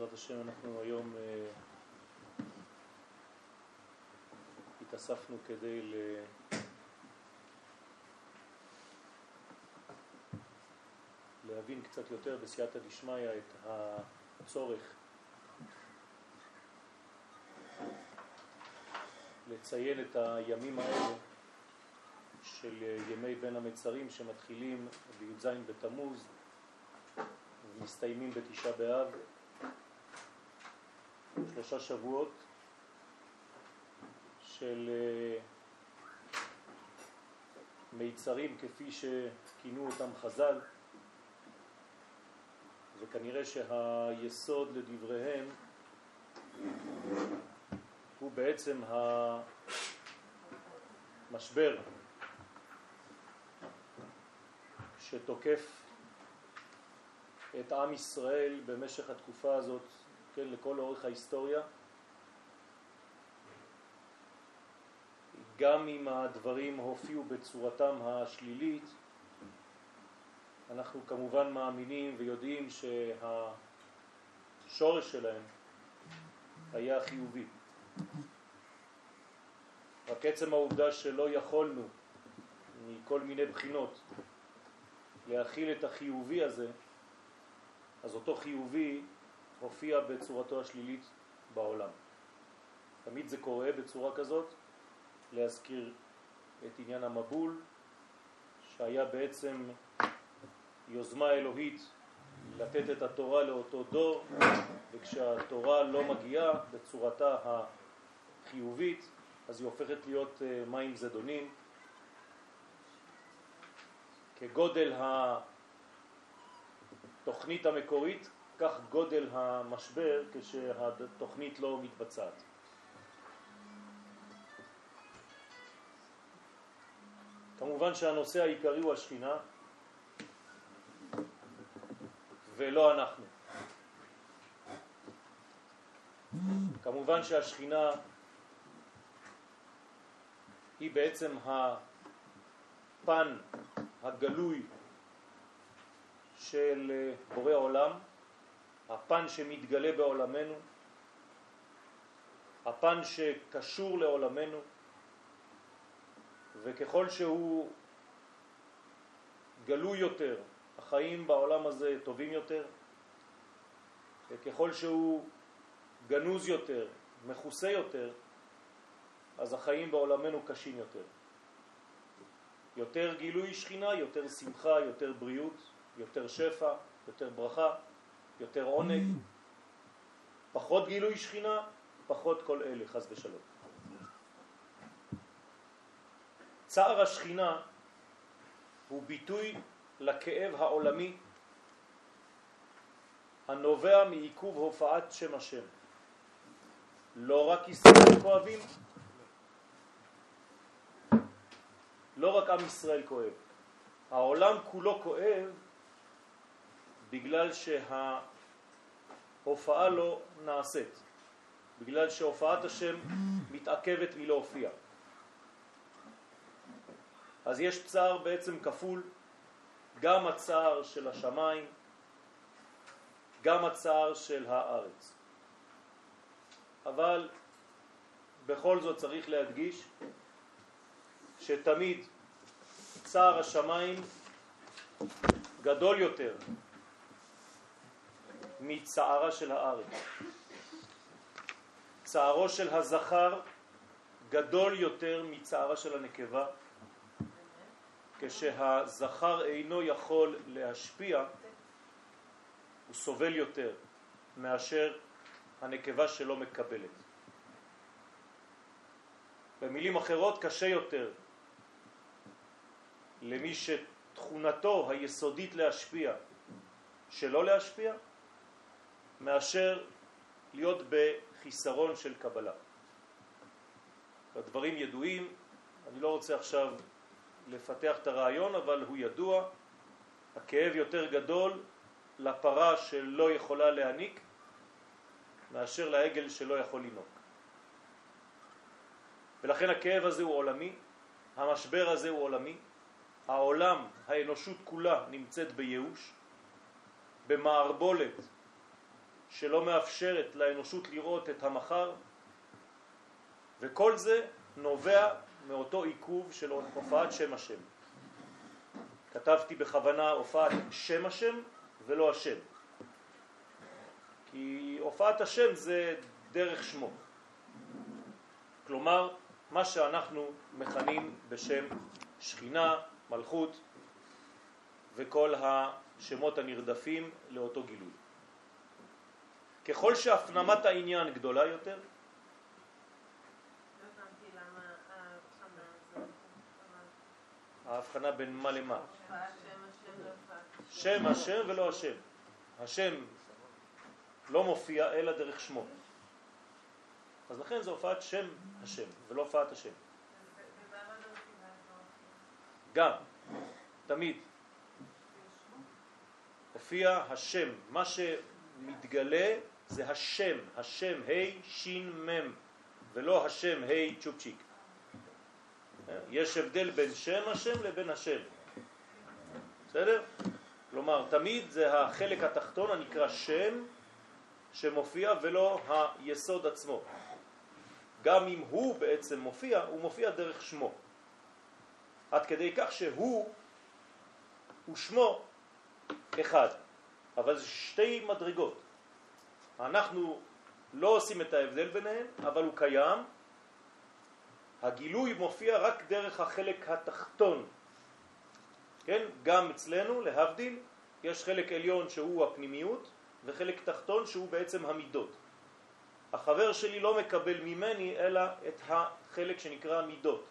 בעזרת השם אנחנו היום אה, התאספנו כדי ל... להבין קצת יותר בסייעתא דשמיא את הצורך לציין את הימים האלה של ימי בין המצרים שמתחילים בי"ז בתמוז ומסתיימים בתשעה באב, שלושה שבועות של אה, מיצרים כפי שכינו אותם חז"ל. וכנראה שהיסוד לדבריהם הוא בעצם המשבר שתוקף את עם ישראל במשך התקופה הזאת, כן, לכל אורך ההיסטוריה. גם אם הדברים הופיעו בצורתם השלילית, אנחנו כמובן מאמינים ויודעים שהשורש שלהם היה חיובי. רק עצם העובדה שלא יכולנו מכל מיני בחינות להכיל את החיובי הזה, אז אותו חיובי הופיע בצורתו השלילית בעולם. תמיד זה קורה בצורה כזאת, להזכיר את עניין המבול, שהיה בעצם יוזמה אלוהית לתת את התורה לאותו דור, וכשהתורה לא מגיעה בצורתה החיובית, אז היא הופכת להיות אה, מים זדונים. כגודל התוכנית המקורית, כך גודל המשבר כשהתוכנית לא מתבצעת. כמובן שהנושא העיקרי הוא השכינה, ולא אנחנו. כמובן שהשכינה היא בעצם הפן הגלוי של בורא עולם, הפן שמתגלה בעולמנו, הפן שקשור לעולמנו, וככל שהוא גלוי יותר, החיים בעולם הזה טובים יותר, וככל שהוא גנוז יותר, מכוסה יותר, אז החיים בעולמנו קשים יותר. יותר גילוי שכינה, יותר שמחה, יותר בריאות, יותר שפע, יותר ברכה, יותר עונג, פחות גילוי שכינה, פחות כל אלה, חז ושלום. צער השכינה הוא ביטוי לכאב העולמי הנובע מעיכוב הופעת שם השם. לא רק ישראל כואבים, לא רק עם ישראל כואב. העולם כולו כואב בגלל שההופעה לא נעשית, בגלל שהופעת השם מתעכבת מלהופיע. אז יש צער בעצם כפול, גם הצער של השמיים, גם הצער של הארץ. אבל בכל זאת צריך להדגיש שתמיד צער השמיים גדול יותר מצערה של הארץ. צערו של הזכר גדול יותר מצערה של הנקבה, כשהזכר אינו יכול להשפיע, הוא סובל יותר מאשר הנקבה שלא מקבלת. במילים אחרות, קשה יותר למי שתכונתו היסודית להשפיע שלא להשפיע, מאשר להיות בחיסרון של קבלה. הדברים ידועים, אני לא רוצה עכשיו לפתח את הרעיון, אבל הוא ידוע, הכאב יותר גדול לפרה שלא יכולה להניק מאשר לעגל שלא יכול לנוק. ולכן הכאב הזה הוא עולמי, המשבר הזה הוא עולמי, העולם, האנושות כולה נמצאת בייאוש, במערבולת שלא מאפשרת לאנושות לראות את המחר, וכל זה נובע מאותו עיכוב של הופעת שם השם. כתבתי בכוונה הופעת שם השם ולא השם. כי הופעת השם זה דרך שמו. כלומר, מה שאנחנו מכנים בשם שכינה, מלכות וכל השמות הנרדפים לאותו גילוי. ככל שהפנמת העניין גדולה יותר, ההבחנה בין מה למה? שם השם ולא השם. השם לא מופיע אלא דרך שמו. אז לכן זה הופעת שם השם ולא הופעת השם. גם, תמיד. הופיע השם, מה שמתגלה זה השם, השם ה' שין מם ולא השם ה' צ'ופצ'יק. יש הבדל בין שם השם לבין השם. בסדר? כלומר, תמיד זה החלק התחתון הנקרא שם שמופיע ולא היסוד עצמו. גם אם הוא בעצם מופיע, הוא מופיע דרך שמו. עד כדי כך שהוא ושמו אחד. אבל זה שתי מדרגות. אנחנו לא עושים את ההבדל ביניהם, אבל הוא קיים. הגילוי מופיע רק דרך החלק התחתון. כן? גם אצלנו, להבדיל, יש חלק עליון שהוא הפנימיות, וחלק תחתון שהוא בעצם המידות. החבר שלי לא מקבל ממני אלא את החלק שנקרא מידות.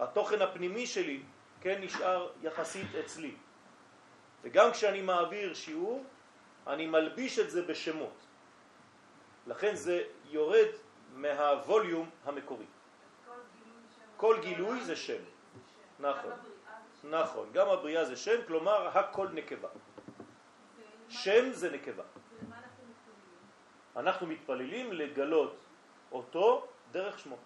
התוכן הפנימי שלי כן נשאר יחסית אצלי. וגם כשאני מעביר שיעור, אני מלביש את זה בשמות. לכן זה יורד מהווליום המקורי. כל גילוי זה שם. נכון. נכון, גם הבריאה זה שם, כלומר הכל נקבה. שם זה נקבה. אנחנו מתפללים לגלות אותו דרך שמו.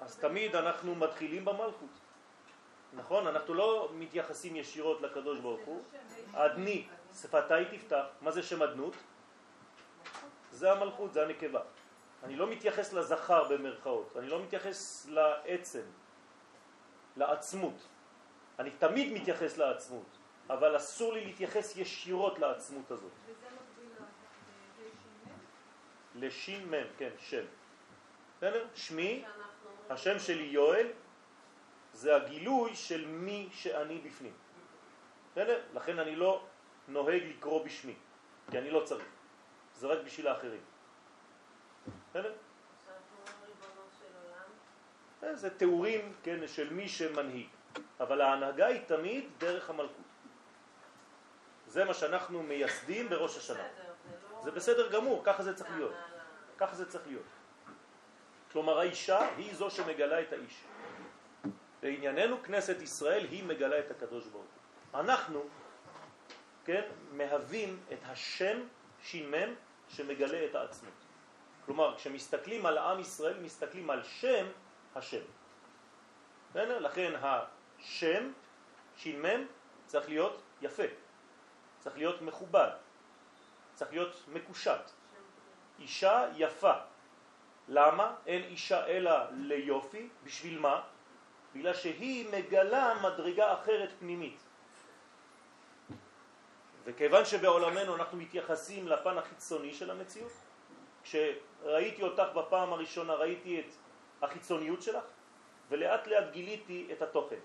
אז תמיד אנחנו מתחילים במלכות. נכון? אנחנו לא מתייחסים ישירות לקדוש ברוך הוא. אדני, שפתיי תפתח. מה זה שם אדנות? זה המלכות, זה הנקבה. אני לא מתייחס לזכר במרכאות, אני לא מתייחס לעצם, לעצמות. אני תמיד מתייחס לעצמות, אבל אסור לי להתייחס ישירות לעצמות הזאת. וזה מקביל לשין מם, כן, שם. בסדר? שמי, השם שלי יואל, זה הגילוי של מי שאני בפנים. בסדר? לכן אני לא נוהג לקרוא בשמי, כי אני לא צריך. זה רק בשביל האחרים. בסדר? אה, זה תיאורים, כן, של מי שמנהיג. אבל ההנהגה היא תמיד דרך המלכות. זה מה שאנחנו מייסדים בראש השנה. זה בסדר גמור, ככה זה צריך להיות. ככה זה צריך להיות. כלומר האישה היא זו שמגלה את האיש. לענייננו כנסת ישראל היא מגלה את הקדוש ברוך הוא. אנחנו, כן, מהווים את השם שימם שמגלה את העצמות. כלומר, כשמסתכלים על עם ישראל, מסתכלים על שם השם. לכן השם, שימם, צריך להיות יפה, צריך להיות מכובד, צריך להיות מקושט. אישה יפה. למה? אין אישה אלא ליופי. בשביל מה? בגלל שהיא מגלה מדרגה אחרת פנימית. וכיוון שבעולמנו אנחנו מתייחסים לפן החיצוני של המציאות, כשראיתי אותך בפעם הראשונה ראיתי את החיצוניות שלך, ולאט לאט גיליתי את התוכן.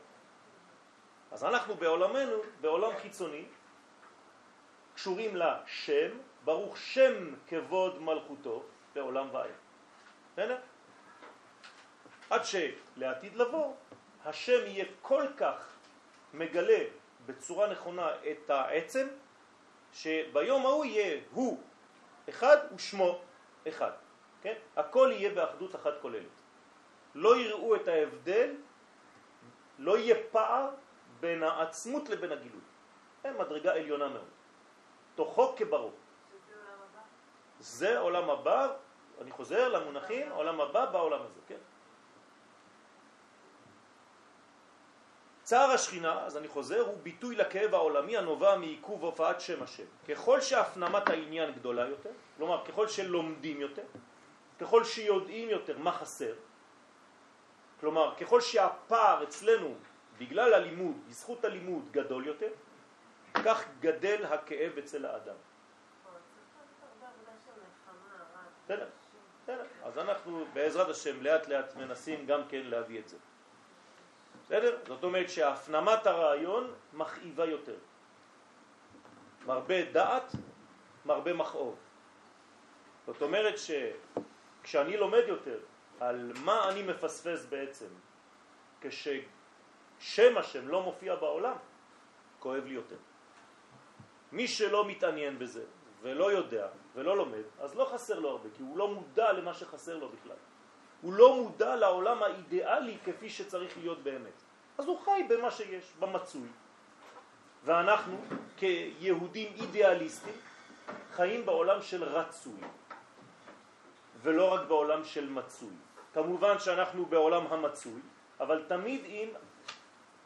אז אנחנו בעולמנו, בעולם חיצוני, קשורים לשם, ברוך שם כבוד מלכותו בעולם ועד. בסדר? עד שלעתיד לבוא, השם יהיה כל כך מגלה בצורה נכונה את העצם, שביום ההוא יהיה הוא אחד ושמו אחד. כן? הכל יהיה באחדות אחת כוללת. לא יראו את ההבדל, לא יהיה פער בין העצמות לבין הגילוי. הם מדרגה עליונה מאוד. תוכו כברו. זה עולם הבא, אני חוזר למונחים, עולם הבא בעולם הזה, כן? צער השכינה, אז אני חוזר, הוא ביטוי לכאב העולמי הנובע מעיכוב הופעת שם השם. ככל שהפנמת העניין גדולה יותר, כלומר ככל שלומדים יותר, ככל שיודעים יותר מה חסר, כלומר ככל שהפער אצלנו בגלל הלימוד, בזכות הלימוד גדול יותר, כך גדל הכאב אצל האדם. בסדר, בסדר. אז אנחנו בעזרת השם לאט לאט מנסים גם כן להביא את זה. בסדר? זאת אומרת שהפנמת הרעיון מכאיבה יותר. מרבה דעת, מרבה מכאוב. זאת אומרת שכשאני לומד יותר על מה אני מפספס בעצם כששם השם לא מופיע בעולם, כואב לי יותר. מי שלא מתעניין בזה ולא יודע ולא לומד, אז לא חסר לו הרבה, כי הוא לא מודע למה שחסר לו בכלל. הוא לא מודע לעולם האידיאלי כפי שצריך להיות באמת. אז הוא חי במה שיש, במצוי. ואנחנו כיהודים אידיאליסטים חיים בעולם של רצוי, ולא רק בעולם של מצוי. כמובן שאנחנו בעולם המצוי, אבל תמיד עם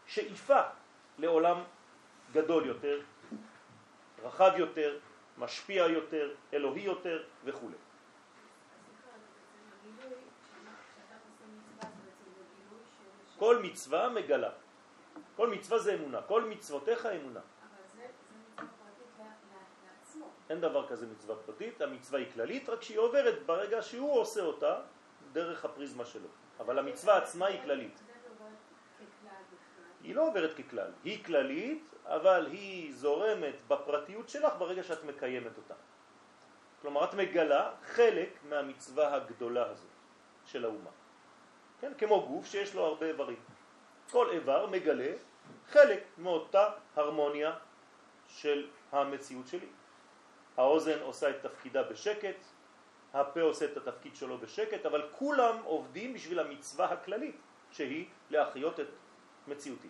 שאיפה לעולם גדול יותר, רחב יותר, משפיע יותר, אלוהי יותר וכו'. כל מצווה מגלה. כל מצווה זה אמונה, כל מצוותיך אמונה. אין דבר כזה מצווה פרטית, המצווה היא כללית, רק שהיא עוברת ברגע שהוא עושה אותה דרך הפריזמה שלו. אבל המצווה עצמה היא כללית. היא לא עוברת ככלל, היא כללית, אבל היא זורמת בפרטיות שלך ברגע שאת מקיימת אותה. כלומר, את מגלה חלק מהמצווה הגדולה הזאת של האומה. כן? כמו גוף שיש לו הרבה איברים. כל איבר מגלה חלק מאותה הרמוניה של המציאות שלי. האוזן עושה את תפקידה בשקט, הפה עושה את התפקיד שלו בשקט, אבל כולם עובדים בשביל המצווה הכללית, שהיא להחיות את מציאותי.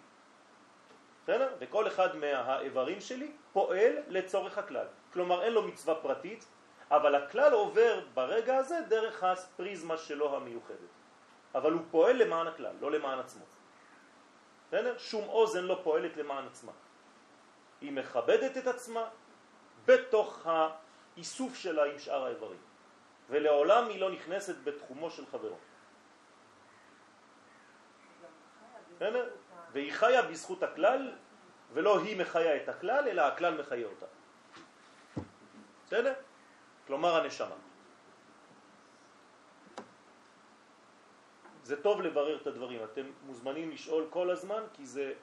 בסדר? וכל אחד מהאיברים שלי פועל לצורך הכלל. כלומר אין לו מצווה פרטית, אבל הכלל עובר ברגע הזה דרך הפריזמה שלו המיוחדת. אבל הוא פועל למען הכלל, לא למען עצמו. בסדר? שום אוזן לא פועלת למען עצמה. היא מכבדת את עצמה בתוך האיסוף שלה עם שאר האיברים. ולעולם היא לא נכנסת בתחומו של חברו. בסדר? והיא חיה בזכות הכלל, ולא היא מחיה את הכלל, אלא הכלל מחיה אותה. בסדר? כלומר הנשמה. זה טוב לברר את הדברים, אתם מוזמנים לשאול כל הזמן, כי זה,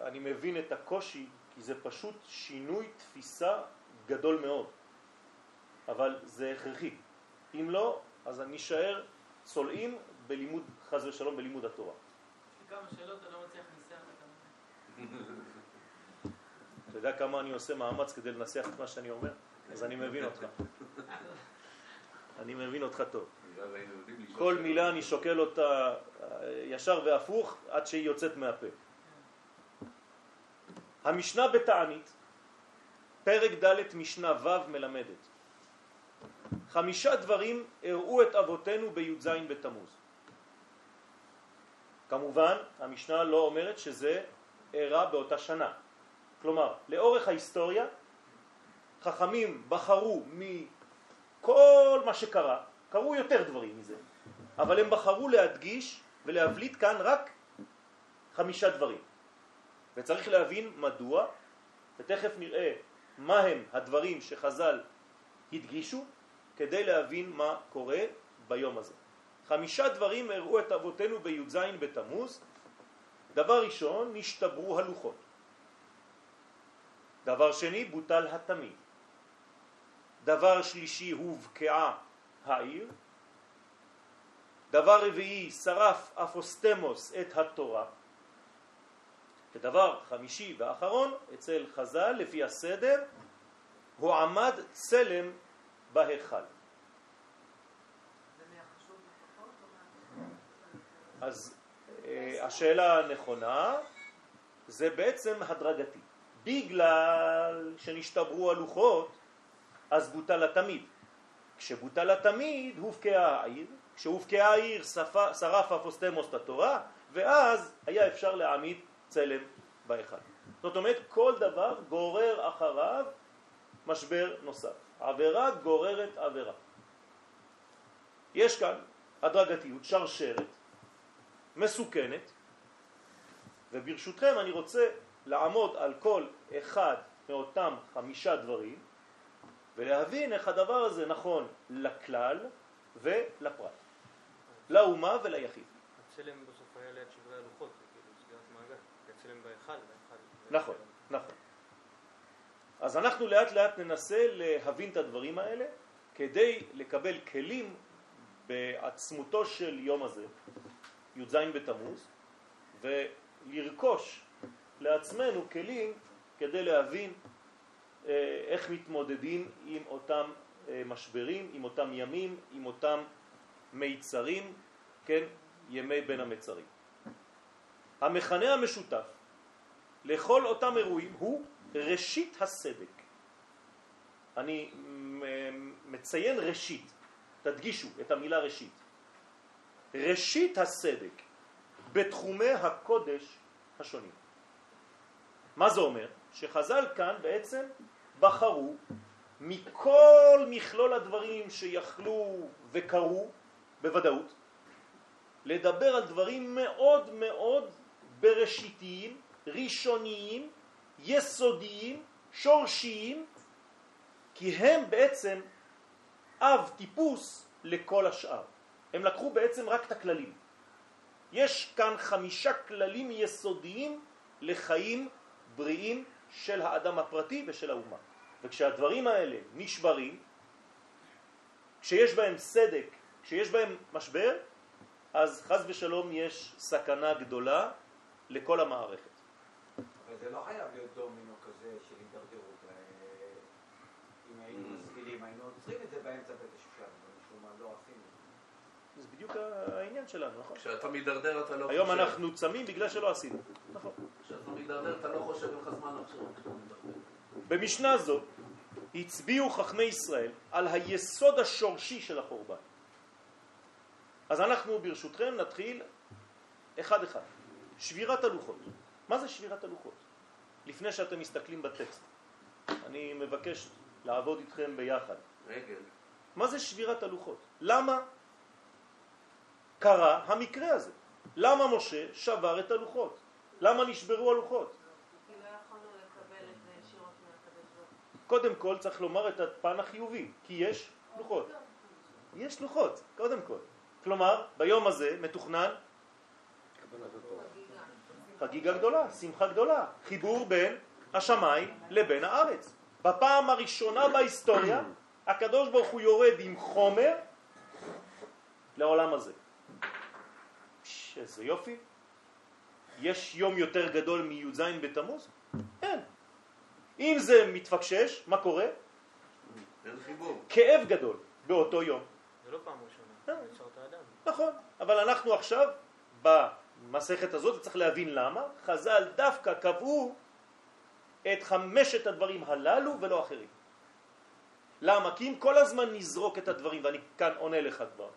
אני מבין את הקושי, כי זה פשוט שינוי תפיסה גדול מאוד, אבל זה הכרחי. אם לא, אז אני אשאר צולעים בלימוד, חז ושלום, בלימוד התורה. כמה שאלות, אני לא מצליח לנסח. אתה יודע כמה אני עושה מאמץ כדי לנסח את מה שאני אומר? אז אני מבין אותך. אני מבין אותך טוב. כל מילה אני שוקל אותה ישר והפוך עד שהיא יוצאת מהפה. המשנה בתענית, פרק ד' משנה ו' מלמדת. חמישה דברים הראו את אבותינו בי"ז בתמוז. כמובן, המשנה לא אומרת שזה אירע באותה שנה. כלומר, לאורך ההיסטוריה חכמים בחרו מכל מה שקרה, קרו יותר דברים מזה, אבל הם בחרו להדגיש ולהבליט כאן רק חמישה דברים. וצריך להבין מדוע, ותכף נראה מה הם הדברים שחז"ל הדגישו כדי להבין מה קורה ביום הזה. חמישה דברים הראו את אבותינו בי"ז בתמוז. דבר ראשון, נשתברו הלוחות. דבר שני, בוטל התמיד. דבר שלישי, הובקעה העיר. דבר רביעי, שרף אפוסטמוס את התורה. ודבר חמישי ואחרון, אצל חז"ל, לפי הסדר, הוא עמד צלם בהיכל. אז אה, השאלה הנכונה זה בעצם הדרגתי. בגלל שנשתברו הלוחות, אז בוטל התמיד. כשבוטל התמיד, הופקעה העיר, כשהופקעה העיר שרף אפוסטמוס את התורה, ואז היה אפשר להעמיד צלם בהיכל. זאת אומרת, כל דבר גורר אחריו משבר נוסף. עבירה גוררת עבירה. יש כאן הדרגתיות, שרשרת, מסוכנת, וברשותכם אני רוצה לעמוד על כל אחד מאותם חמישה דברים ולהבין איך הדבר הזה נכון לכלל ולפרט, לאומה וליחיד. הצלם בסוף היה ליד שברי הלוחות, כאילו סגירת מעגל, הצלם בהיכל. נכון, נכון. אז אנחנו לאט לאט ננסה להבין את הדברים האלה כדי לקבל כלים בעצמותו של יום הזה, י"ז בתמוז, ולרכוש לעצמנו כלים כדי להבין איך מתמודדים עם אותם אה, משברים, עם אותם ימים, עם אותם מיצרים, כן, ימי בין המצרים. המכנה המשותף לכל אותם אירועים הוא ראשית הסדק. אני מציין ראשית, תדגישו את המילה ראשית. ראשית הסדק בתחומי הקודש השונים. מה זה אומר? שחז"ל כאן בעצם בחרו מכל מכלול הדברים שיכלו וקרו בוודאות לדבר על דברים מאוד מאוד בראשיתיים, ראשוניים, יסודיים, שורשיים, כי הם בעצם אב טיפוס לכל השאר. הם לקחו בעצם רק את הכללים. יש כאן חמישה כללים יסודיים לחיים בריאים של האדם הפרטי ושל האומה. וכשהדברים האלה נשברים, כשיש בהם סדק, כשיש בהם משבר, אז חז ושלום יש סכנה גדולה לכל המערכת. אבל זה לא חייב להיות דומינו כזה של הידרדרות. אה, אם היינו mm. משכילים, היינו עוצרים את זה באמצע בית השושן, אבל משום מה לא עשינו. זה בדיוק העניין שלנו, נכון? כשאתה מידרדר אתה לא חושב. היום אנחנו צמים בגלל שלא עשינו. נכון. כשאתה מידרדר אתה לא חושב, אין לך זמן לחשוב. במשנה זו הצביעו חכמי ישראל על היסוד השורשי של החורבן. אז אנחנו ברשותכם נתחיל אחד אחד. שבירת הלוחות. מה זה שבירת הלוחות? לפני שאתם מסתכלים בטקסט. אני מבקש לעבוד איתכם ביחד. רגל. מה זה שבירת הלוחות? למה קרה המקרה הזה? למה משה שבר את הלוחות? למה נשברו הלוחות? קודם כל צריך לומר את הפן החיובי, כי יש לוחות. יש לוחות, קודם כל. כלומר, ביום הזה מתוכנן חגיגה גדולה, שמחה גדולה, חיבור בין השמיים לבין הארץ. בפעם הראשונה בהיסטוריה הקדוש ברוך הוא יורד עם חומר לעולם הזה. איזה יופי. יש יום יותר גדול מי"ז בתמוז? אין. אם זה מתפקשש, מה קורה? כאב גדול באותו יום. זה לא פעם ראשונה, אה. נכון, אבל אנחנו עכשיו במסכת הזאת, צריך להבין למה, חז"ל דווקא קבעו את חמשת הדברים הללו ולא אחרים. למה? כי אם כל הזמן נזרוק את הדברים, ואני כאן עונה לך כבר,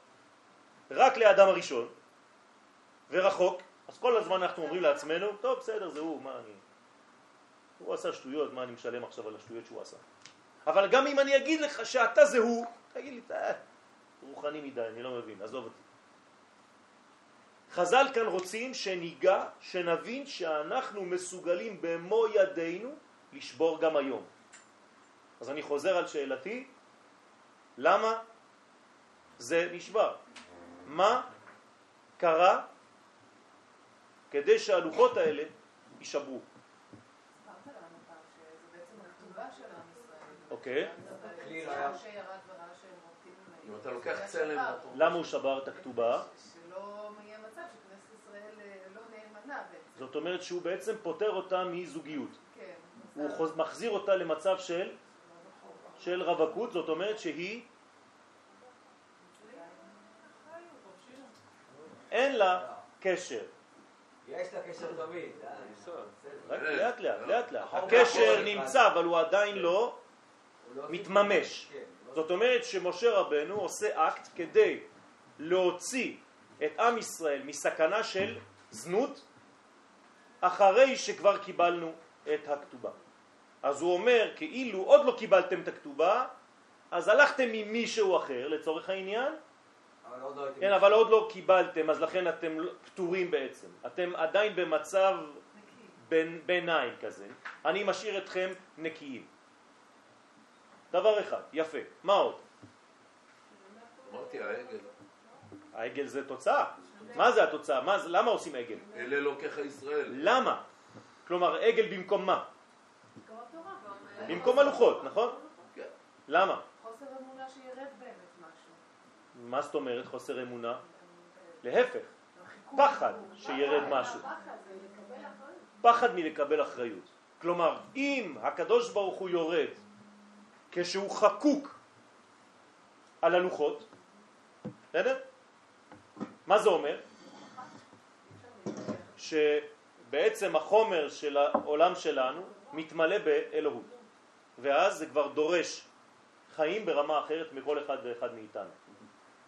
רק לאדם הראשון, ורחוק, אז כל הזמן אנחנו אומרים לעצמנו, טוב, בסדר, זה הוא, מה אני... הוא עשה שטויות, מה אני משלם עכשיו על השטויות שהוא עשה? אבל גם אם אני אגיד לך שאתה זה הוא, תגיד לי, אה, רוחני מדי, אני לא מבין, עזוב אותי. חז"ל כאן רוצים שניגע, שנבין שאנחנו מסוגלים במו ידינו לשבור גם היום. אז אני חוזר על שאלתי, למה זה נשבר? מה קרה כדי שהלוחות האלה יישברו? אוקיי. אם אתה לוקח צלם... למה הוא שבר את הכתובה? זאת אומרת שהוא בעצם פותר אותה מזוגיות. כן. הוא מחזיר אותה למצב של, של רווקות, זאת אומרת שהיא אין לה קשר. יש לה קשר תמיד. אה? לאט לאט, לאט לאט. הקשר נמצא אבל הוא עדיין לא, לא מתממש. זאת אומרת שמשה רבנו עושה אקט כדי להוציא את עם ישראל מסכנה של זנות אחרי שכבר קיבלנו את הכתובה. אז הוא אומר, כאילו עוד לא קיבלתם את הכתובה, אז הלכתם עם מישהו אחר לצורך העניין, אבל עוד לא. כן, אבל עוד לא קיבלתם, אז לכן אתם לא- פטורים בעצם. אתם עדיין במצב בין, ביניים כזה. אני משאיר אתכם נקיים. דבר אחד, יפה. מה עוד? אמרתי העגל. העגל זה תוצאה. מה זה התוצאה? מה, זה- למה עושים עגל? אלה אלוקיך ישראל. למה? כלומר, עגל במקום מה? במקום. במקום הלוחות, נכון? כן. למה? חוסר אמונה שירד באמת משהו. מה זאת אומרת חוסר אמונה? להפך, החיכוך פחד שירד משהו. פחד מלקבל אחריות. כלומר, אם הקדוש ברוך הוא יורד כשהוא חקוק על הלוחות, בסדר? מה זה אומר? שבעצם החומר של העולם שלנו מתמלא באלוהות, ואז זה כבר דורש חיים ברמה אחרת מכל אחד ואחד מאיתנו.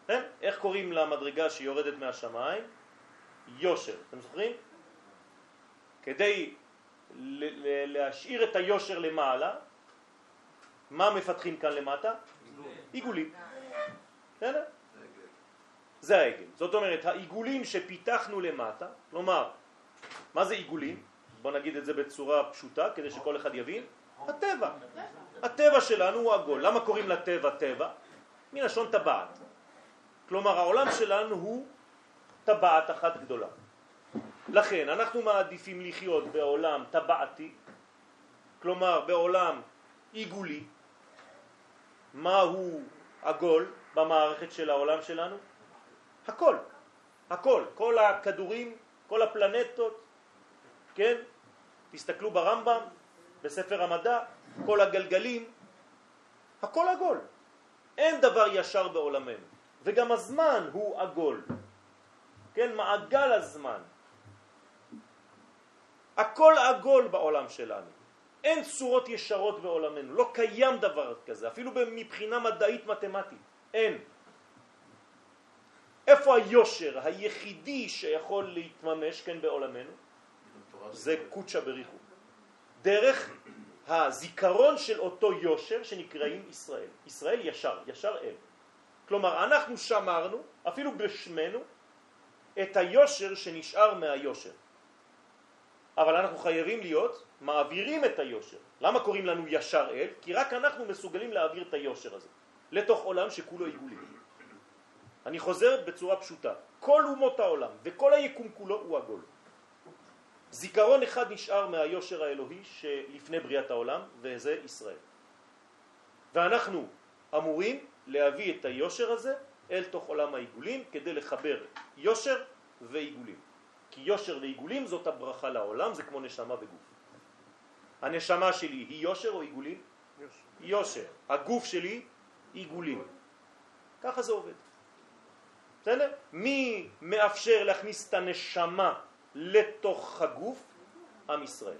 כן? איך קוראים למדרגה שיורדת מהשמיים? יושר, אתם זוכרים? כדי להשאיר את היושר למעלה, מה מפתחים כאן למטה? עיגולים. בסדר? זה העגל. זאת אומרת, העיגולים שפיתחנו למטה, כלומר, מה זה עיגולים? בוא נגיד את זה בצורה פשוטה כדי שכל אחד יבין. הטבע. הטבע שלנו הוא עגול. למה קוראים לטבע טבע? מלשון טבעת. כלומר, העולם שלנו הוא טבעת אחת גדולה. לכן אנחנו מעדיפים לחיות בעולם טבעתי, כלומר בעולם עיגולי. מהו עגול במערכת של העולם שלנו? הכל, הכל, כל הכדורים, כל הפלנטות, כן? תסתכלו ברמב"ם, בספר המדע, כל הגלגלים, הכל עגול. אין דבר ישר בעולמנו, וגם הזמן הוא עגול, כן? מעגל הזמן. הכל עגול בעולם שלנו. אין צורות ישרות בעולמנו, לא קיים דבר כזה, אפילו מבחינה מדעית מתמטית, אין. איפה היושר היחידי שיכול להתממש כן בעולמנו? זה קודשא בריחו. דרך הזיכרון של אותו יושר שנקראים ישראל. ישראל ישר, ישר אל. כלומר, אנחנו שמרנו, אפילו בשמנו, את היושר שנשאר מהיושר. אבל אנחנו חייבים להיות מעבירים את היושר. למה קוראים לנו ישר אל? כי רק אנחנו מסוגלים להעביר את היושר הזה לתוך עולם שכולו עיגולים. אני חוזר בצורה פשוטה. כל אומות העולם וכל היקום כולו הוא עגול. זיכרון אחד נשאר מהיושר האלוהי שלפני בריאת העולם, וזה ישראל. ואנחנו אמורים להביא את היושר הזה אל תוך עולם העיגולים כדי לחבר יושר ועיגולים. כי יושר ועיגולים זאת הברכה לעולם, זה כמו נשמה וגוף. הנשמה שלי היא יושר או עיגולים? יושר. הגוף שלי עיגולים. ככה זה עובד. בסדר? מי מאפשר להכניס את הנשמה לתוך הגוף? עם ישראל.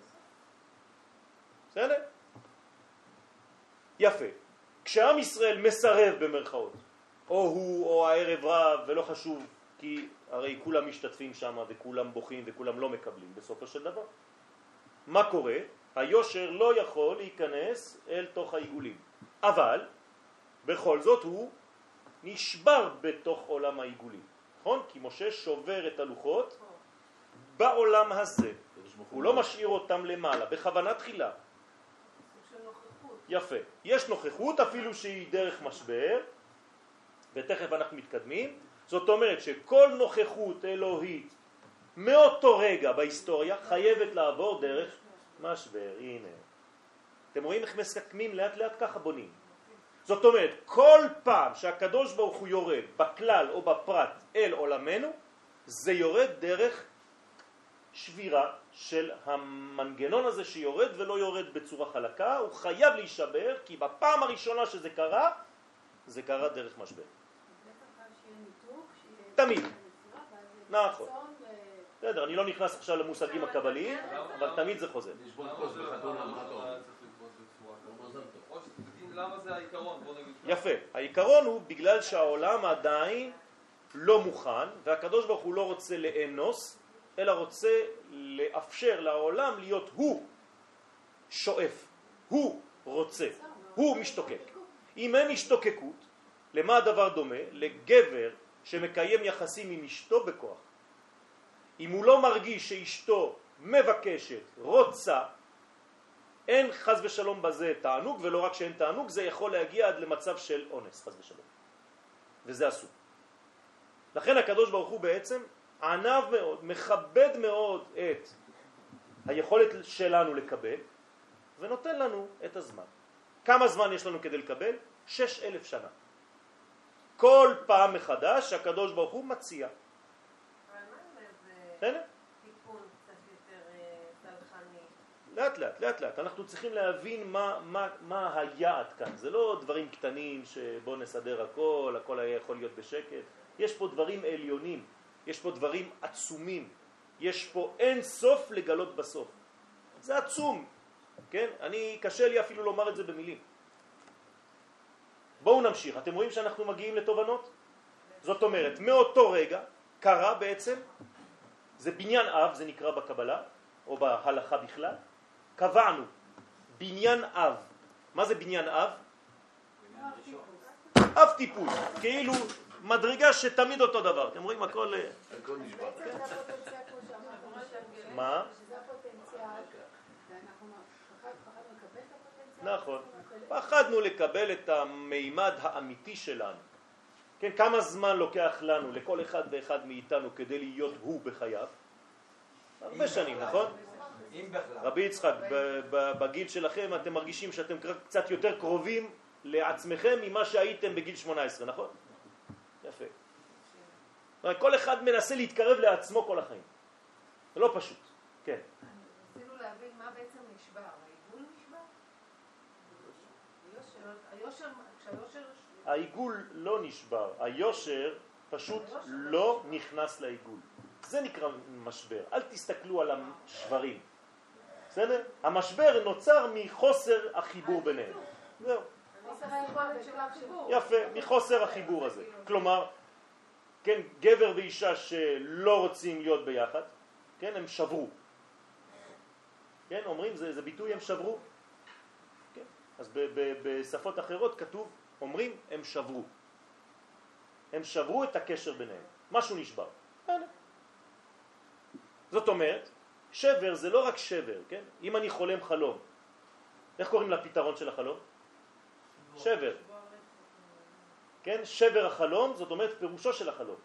בסדר? יפה. כשעם ישראל מסרב במרכאות, או הוא או הערב רב, ולא חשוב, כי הרי כולם משתתפים שם וכולם בוכים וכולם לא מקבלים בסופו של דבר. מה קורה? היושר לא יכול להיכנס אל תוך העיגולים. אבל בכל זאת הוא נשבר בתוך עולם העיגולים. נכון? כי משה שובר את הלוחות בעולם הזה. הוא לא משאיר אותם למעלה, בכוונה תחילה. יפה. יש נוכחות אפילו שהיא דרך משבר, ותכף אנחנו מתקדמים. זאת אומרת שכל נוכחות אלוהית מאותו רגע בהיסטוריה חייבת לעבור דרך משבר. הנה. אתם רואים איך מסכמים לאט לאט ככה בונים. זאת אומרת, כל פעם שהקדוש ברוך הוא יורד בכלל או בפרט אל עולמנו, זה יורד דרך שבירה של המנגנון הזה שיורד ולא יורד בצורה חלקה, הוא חייב להישבר, כי בפעם הראשונה שזה קרה, זה קרה דרך משבר. תמיד. נכון. בסדר, אני לא נכנס עכשיו למושגים הקבליים, אבל תמיד זה חוזר. לא. יפה. העיקרון הוא בגלל שהעולם עדיין לא מוכן, והקדוש ברוך הוא לא רוצה לאנוס, אלא רוצה לאפשר לעולם להיות הוא שואף, הוא רוצה, הוא משתוקק. אם אין השתוקקות, למה הדבר דומה? לגבר שמקיים יחסים עם אשתו בכוח. אם הוא לא מרגיש שאשתו מבקשת, רוצה, אין חז ושלום בזה תענוג, ולא רק שאין תענוג, זה יכול להגיע עד למצב של אונס, חז ושלום. וזה אסור. לכן הקדוש ברוך הוא בעצם ענב מאוד, מכבד מאוד את היכולת שלנו לקבל, ונותן לנו את הזמן. כמה זמן יש לנו כדי לקבל? שש אלף שנה. כל פעם מחדש הקדוש ברוך הוא מציע. אבל מה עם איזה בסדר? תיקון קצת יותר אה, סלחני? לאט לאט, לאט לאט. אנחנו צריכים להבין מה, מה, מה היעד כאן. זה לא דברים קטנים שבוא נסדר הכל, הכל היה יכול להיות בשקט. יש פה דברים עליונים, יש פה דברים עצומים, יש פה אין סוף לגלות בסוף. זה עצום, כן? אני, קשה לי אפילו לומר את זה במילים. בואו נמשיך. אתם רואים שאנחנו מגיעים לתובנות? זאת אומרת, מאותו רגע קרה בעצם, זה בניין אב, זה נקרא בקבלה, או בהלכה בכלל, קבענו בניין אב. מה זה בניין אב? אב טיפוס, כאילו מדרגה שתמיד אותו דבר. אתם רואים הכל... אה, מה? נכון. פחדנו לקבל את המימד האמיתי שלנו. כן, כמה זמן לוקח לנו, לכל אחד ואחד מאיתנו, כדי להיות הוא בחייו? הרבה שנים, נכון? אם בכלל. רבי יצחק, בגיל שלכם אתם מרגישים שאתם קצת יותר קרובים לעצמכם ממה שהייתם בגיל 18, נכון? יפה. כל אחד מנסה להתקרב לעצמו כל החיים. זה לא פשוט, כן. ניסינו להבין מה בעצם נשבר. העיגול נשבר? היושר. העיגול לא נשבר, היושר פשוט לא נכנס לעיגול. זה נקרא משבר. אל תסתכלו על השברים. בסדר? המשבר נוצר מחוסר החיבור ביניהם. זהו. יפה, מחוסר החיבור הזה. כלומר, כן, גבר ואישה שלא רוצים להיות ביחד, כן, הם שברו. כן, אומרים, זה, זה ביטוי הם שברו. כן, אז ב, ב, בשפות אחרות כתוב, אומרים, הם שברו. הם שברו את הקשר ביניהם. משהו נשבר. זאת אומרת, שבר זה לא רק שבר, כן? אם אני חולם חלום, איך קוראים לפתרון של החלום? שבר. כן? שבר החלום, זאת אומרת פירושו של החלום.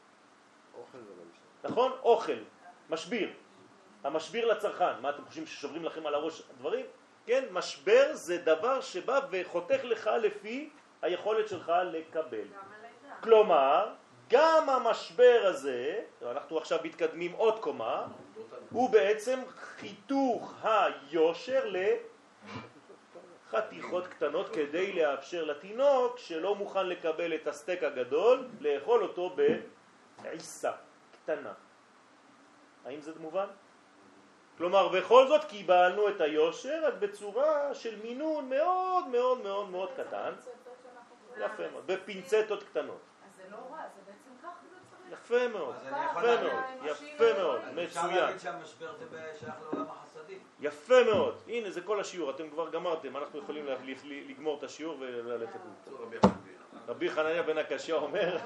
אוכל זה לא משנה. נכון? אוכל, משביר. המשביר לצרכן. מה אתם חושבים ששוברים לכם על הראש דברים? כן? משבר זה דבר שבא וחותך לך לפי היכולת שלך לקבל. כלומר, גם המשבר הזה, אנחנו עכשיו מתקדמים עוד קומה, הוא בעצם חיתוך היושר לחתיכות קטנות כדי לאפשר לתינוק שלא מוכן לקבל את הסטייק הגדול, לאכול אותו בעיסה קטנה. האם זה מובן? כלומר, בכל זאת קיבלנו את היושר רק בצורה של מינון מאוד מאוד מאוד מאוד קטן, יפה מאוד, בפינצטות קטנות. אז זה לא רע, זה בעצם ככה זה צריך. יפה מאוד, יפה מאוד, יפה מאוד, אפשר מצוין. להגיד שהמשבר זה שייך לעולם החסדים. יפה מאוד. הנה, זה כל השיעור, אתם כבר גמרתם, אנחנו יכולים לגמור את השיעור וללכת רבי חנניה בן הקשיא אומר,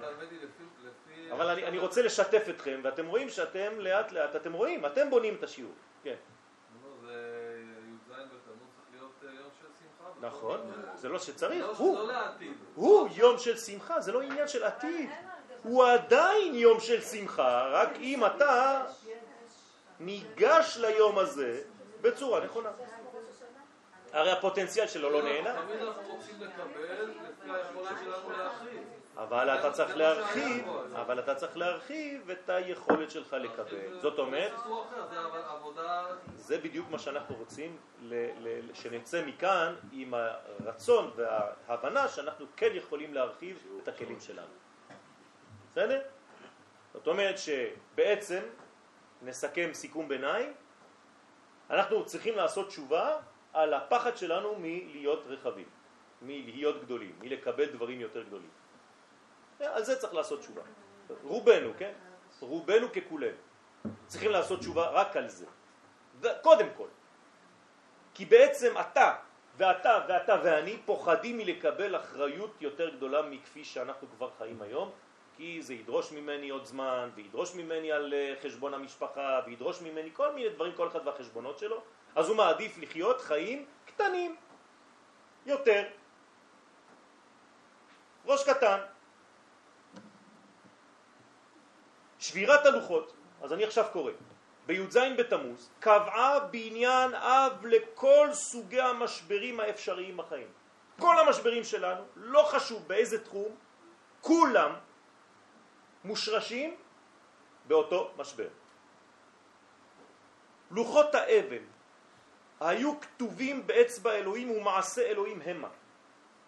לפי... לפי- אבל אני, אני רוצה לשתף אתכם, ואתם רואים שאתם לאט לאט, אתם רואים, אתם בונים את השיעור. כן, נו, זה י"ז בתמוז צריך להיות אה, יום של שמחה. בכל נכון. זה לא שצריך, לא- הוא, לא. הוא יום של שמחה, זה לא עניין של עתיד, הוא עדיין יום של שמחה, רק אם אתה ניגש ליום הזה בצורה נכונה. הרי הפוטנציאל שלו לא נהנה, תמיד אנחנו רוצים לקבל לפי היכולת שלנו להכיל. אבל אתה צריך להרחיב, אבל אתה צריך להרחיב את היכולת שלך לקבל. זאת אומרת, זה בדיוק מה שאנחנו רוצים, שנצא מכאן עם הרצון וההבנה שאנחנו כן יכולים להרחיב את הכלים שלנו. בסדר? זאת אומרת שבעצם, נסכם סיכום ביניים, אנחנו צריכים לעשות תשובה על הפחד שלנו מלהיות רחבים, מלהיות גדולים, מלקבל דברים יותר גדולים. על זה צריך לעשות תשובה. רובנו, כן? רובנו ככולנו. צריכים לעשות תשובה רק על זה. קודם כל. כי בעצם אתה ואתה ואתה ואני פוחדים מלקבל אחריות יותר גדולה מכפי שאנחנו כבר חיים היום, כי זה ידרוש ממני עוד זמן, וידרוש ממני על אה, חשבון המשפחה, וידרוש ממני כל מיני דברים, כל אחד והחשבונות שלו, אז הוא מעדיף לחיות חיים קטנים יותר. ראש קטן. שבירת הלוחות, אז אני עכשיו קורא. בי"ז בתמוז קבעה בעניין אב לכל סוגי המשברים האפשריים בחיים. כל המשברים שלנו, לא חשוב באיזה תחום, כולם מושרשים באותו משבר. לוחות האבן היו כתובים באצבע אלוהים ומעשה אלוהים המה.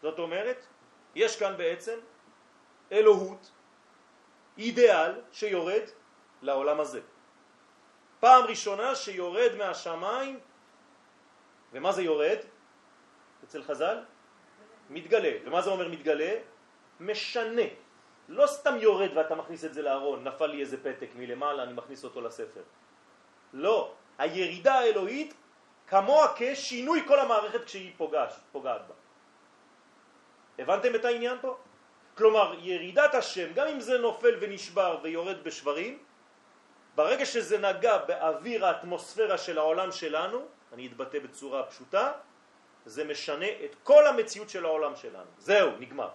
זאת אומרת, יש כאן בעצם אלוהות, אידיאל שיורד לעולם הזה. פעם ראשונה שיורד מהשמיים, ומה זה יורד? אצל חז"ל? מתגלה. ומה זה אומר מתגלה? משנה. לא סתם יורד ואתה מכניס את זה לארון, נפל לי איזה פתק מלמעלה, אני מכניס אותו לספר. לא, הירידה האלוהית כמוה כשינוי כל המערכת כשהיא פוגש, פוגעת בה. הבנתם את העניין פה? כלומר, ירידת השם, גם אם זה נופל ונשבר ויורד בשברים, ברגע שזה נגע באוויר האטמוספירה של העולם שלנו, אני אתבטא בצורה פשוטה, זה משנה את כל המציאות של העולם שלנו. זהו, נגמר.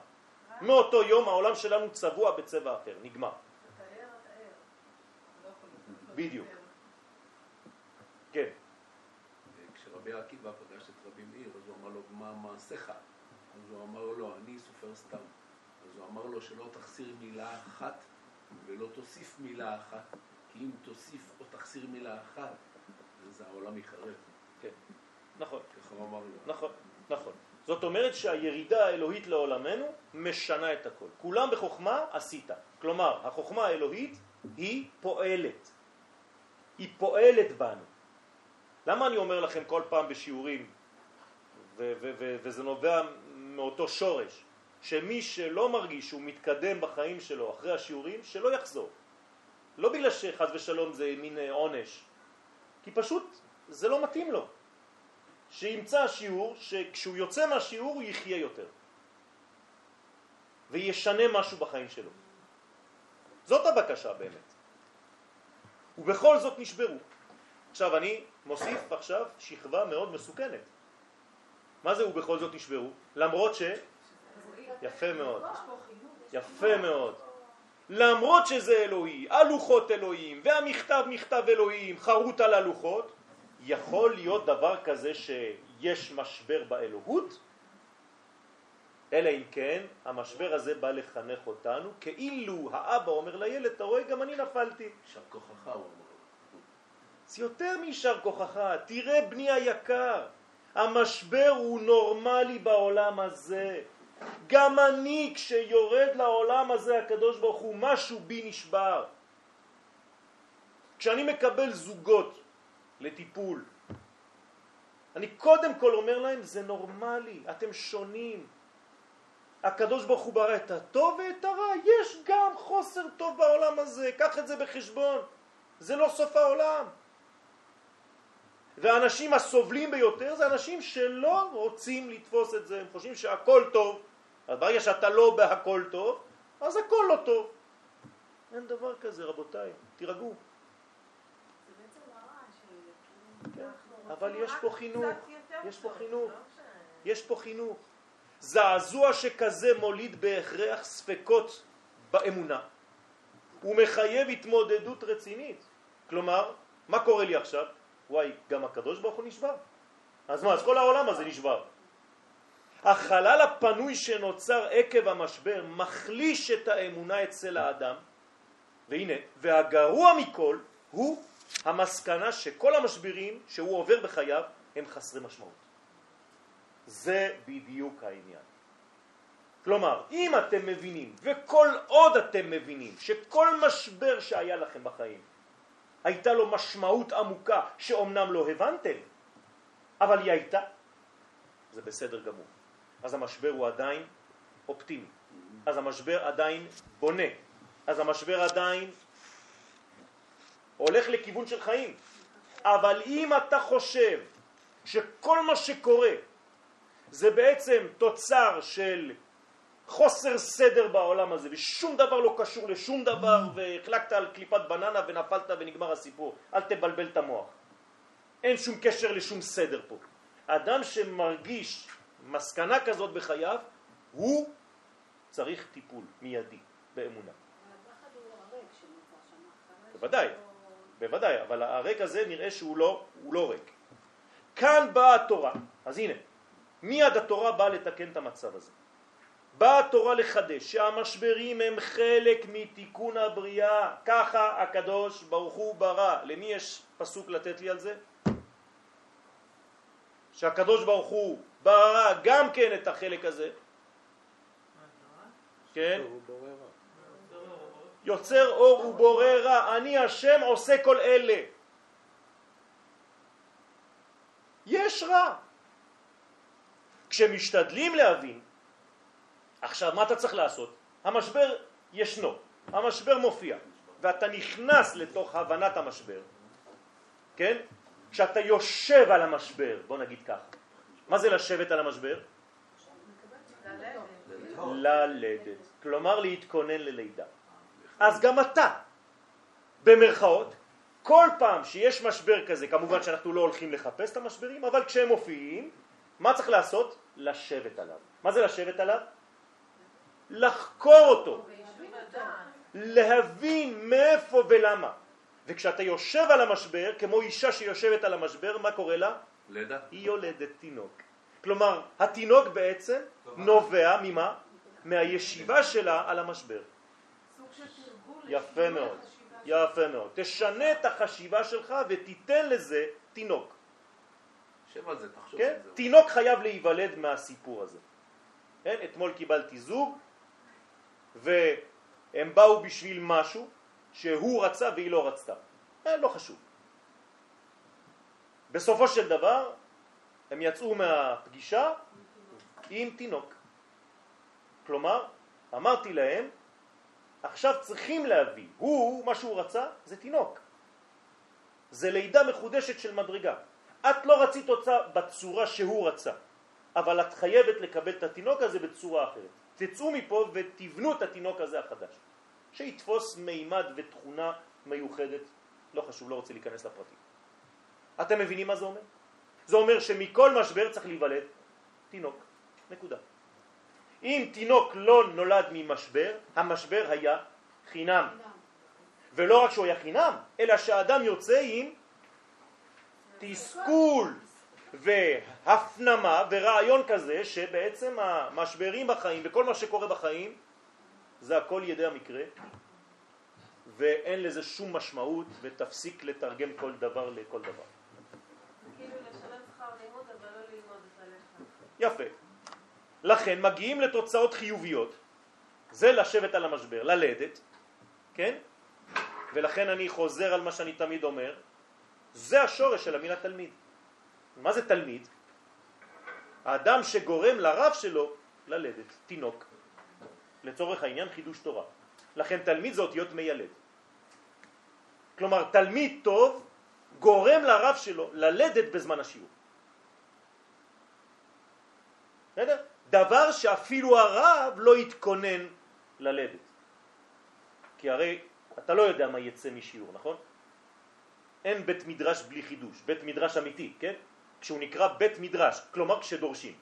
מאותו יום העולם שלנו צבוע בצבע אחר, נגמר. בדיוק. כן. כשרבי עקיבא פגש את רבי מאיר, אז הוא אמר לו, מה מעשיך? אז הוא אמר לו, אני סופר סתם. אז הוא אמר לו שלא תחסיר מילה אחת ולא תוסיף מילה אחת, כי אם תוסיף או תחסיר מילה אחת, אז העולם יחרב. כן, נכון. ככה הוא אמר לו. נכון, נכון. זאת אומרת שהירידה האלוהית לעולמנו משנה את הכל. כולם בחוכמה עשית. כלומר, החוכמה האלוהית היא פועלת. היא פועלת בנו. למה אני אומר לכם כל פעם בשיעורים, וזה נובע מאותו שורש, שמי שלא מרגיש שהוא מתקדם בחיים שלו אחרי השיעורים, שלא יחזור. לא בגלל שחז ושלום זה מין אה, עונש, כי פשוט זה לא מתאים לו. שימצא שיעור שכשהוא יוצא מהשיעור הוא יחיה יותר וישנה משהו בחיים שלו. זאת הבקשה באמת. ובכל זאת נשברו. עכשיו אני מוסיף עכשיו שכבה מאוד מסוכנת. מה זה ובכל זאת נשברו? למרות ש... יפה מאוד. יפה מאוד. למרות שזה אלוהי, הלוחות אלוהים והמכתב מכתב אלוהים חרוט על הלוחות, יכול להיות דבר כזה שיש משבר באלוהות? אלא אם כן, המשבר הזה בא לחנך אותנו, כאילו האבא אומר לילד, אתה רואה, גם אני נפלתי. יישר כוחך, הוא אמר. זה יותר מיישר כוחך, תראה בני היקר, המשבר הוא נורמלי בעולם הזה. גם אני, כשיורד לעולם הזה הקדוש ברוך הוא, משהו בי נשבר. כשאני מקבל זוגות לטיפול, אני קודם כל אומר להם, זה נורמלי, אתם שונים. הקדוש ברוך הוא ברא את הטוב ואת הרע, יש גם חוסר טוב בעולם הזה, קח את זה בחשבון, זה לא סוף העולם. והאנשים הסובלים ביותר זה אנשים שלא רוצים לתפוס את זה, הם חושבים שהכל טוב, אז ברגע שאתה לא בהכל טוב, אז הכל לא טוב. אין דבר כזה רבותיי, תירגעו. כן, אבל יש פה חינוך, יש פה חינוך, יש פה חינוך. זעזוע שכזה מוליד בהכרח ספקות באמונה. הוא מחייב התמודדות רצינית. כלומר, מה קורה לי עכשיו? וואי, גם הקדוש ברוך הוא נשבר. אז מה, אז כל העולם הזה נשבר. החלל הפנוי שנוצר עקב המשבר מחליש את האמונה אצל האדם, והנה, והגרוע מכל הוא המסקנה שכל המשברים שהוא עובר בחייו הם חסרי משמעות. זה בדיוק העניין. כלומר, אם אתם מבינים, וכל עוד אתם מבינים, שכל משבר שהיה לכם בחיים הייתה לו משמעות עמוקה שאומנם לא הבנתם, אבל היא הייתה, זה בסדר גמור. אז המשבר הוא עדיין אופטימי, אז המשבר עדיין בונה, אז המשבר עדיין הולך לכיוון של חיים. אבל אם אתה חושב שכל מה שקורה זה בעצם תוצר של חוסר סדר בעולם הזה ושום דבר לא קשור לשום דבר והחלקת על קליפת בננה ונפלת ונגמר הסיפור, אל תבלבל את המוח. אין שום קשר לשום סדר פה. אדם שמרגיש מסקנה כזאת בחייו, הוא צריך טיפול מיידי באמונה. רואה בוודאי, בוודאי, אבל הריק הזה נראה שהוא לא, הוא לא ריק. כאן באה התורה, אז הנה, מיד התורה באה לתקן את המצב הזה. באה התורה לחדש שהמשברים הם חלק מתיקון הבריאה, ככה הקדוש ברוך הוא ברא. למי יש פסוק לתת לי על זה? שהקדוש ברוך הוא ברא גם כן את החלק הזה, כן? יוצר אור ובורא רע, אני השם עושה כל אלה. יש רע. כשמשתדלים להבין, עכשיו מה אתה צריך לעשות? המשבר ישנו, המשבר מופיע, ואתה נכנס לתוך הבנת המשבר, כן? כשאתה יושב על המשבר, בוא נגיד כך. מה זה לשבת על המשבר? ללדת. כלומר להתכונן ללידה. אז גם אתה, במרכאות, כל פעם שיש משבר כזה, כמובן שאנחנו לא הולכים לחפש את המשברים, אבל כשהם מופיעים, מה צריך לעשות? לשבת עליו. מה זה לשבת עליו? לחקור אותו, להבין מאיפה ולמה. וכשאתה יושב על המשבר, כמו אישה שיושבת על המשבר, מה קורה לה? לידה. היא יולדת תינוק. כלומר, התינוק בעצם נובע ממה? מהישיבה שלה על המשבר. סוג של תרגול. יפה מאוד, החשיבה שלך. יפה מאוד. תשנה את החשיבה שלך ותיתן לזה תינוק. שב על זה, תחשוב כן? על זה. תינוק חייב להיוולד מהסיפור הזה. כן? אתמול קיבלתי זוג והם באו בשביל משהו שהוא רצה והיא לא רצתה. אה, לא חשוב. בסופו של דבר הם יצאו מהפגישה עם תינוק. כלומר, אמרתי להם, עכשיו צריכים להביא, הוא, מה שהוא רצה, זה תינוק. זה לידה מחודשת של מדרגה. את לא רצית אותה בצורה שהוא רצה, אבל את חייבת לקבל את התינוק הזה בצורה אחרת. תצאו מפה ותבנו את התינוק הזה החדש, שיתפוס מימד ותכונה מיוחדת, לא חשוב, לא רוצה להיכנס לפרטים. אתם מבינים מה זה אומר? זה אומר שמכל משבר צריך להיוולד תינוק, נקודה. אם תינוק לא נולד ממשבר, המשבר היה חינם. ולא רק שהוא היה חינם, אלא שהאדם יוצא עם תסכול והפנמה ורעיון כזה שבעצם המשברים בחיים וכל מה שקורה בחיים זה הכל ידי המקרה ואין לזה שום משמעות ותפסיק לתרגם כל דבר לכל דבר. כאילו לשלם שכר לימוד אבל לא ללמוד את הלחם. יפה. לכן מגיעים לתוצאות חיוביות, זה לשבת על המשבר, ללדת, כן? ולכן אני חוזר על מה שאני תמיד אומר, זה השורש של המילה תלמיד. מה זה תלמיד? האדם שגורם לרב שלו ללדת, תינוק. לצורך העניין חידוש תורה. לכן תלמיד זה אותיות מיילד. כלומר תלמיד טוב גורם לרב שלו ללדת בזמן השיעור. בסדר? דבר שאפילו הרב לא יתכונן ללדת. כי הרי אתה לא יודע מה יצא משיעור, נכון? אין בית מדרש בלי חידוש, בית מדרש אמיתי, כן? כשהוא נקרא בית מדרש, כלומר כשדורשים.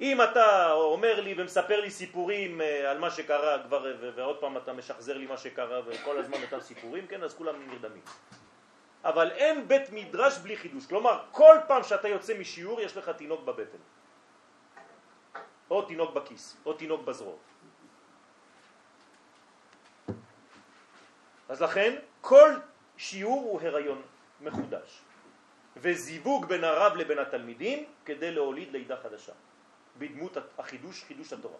אם אתה אומר לי ומספר לי סיפורים אה, על מה שקרה כבר ועוד פעם אתה משחזר לי מה שקרה וכל הזמן אותם סיפורים, כן, אז כולם נרדמים. אבל אין בית מדרש בלי חידוש, כלומר כל פעם שאתה יוצא משיעור יש לך תינוק בבטן. או תינוק בכיס, או תינוק בזרוע. אז לכן כל שיעור הוא הריון מחודש וזיווג בין הרב לבין התלמידים כדי להוליד לידה חדשה בדמות החידוש, חידוש התורה.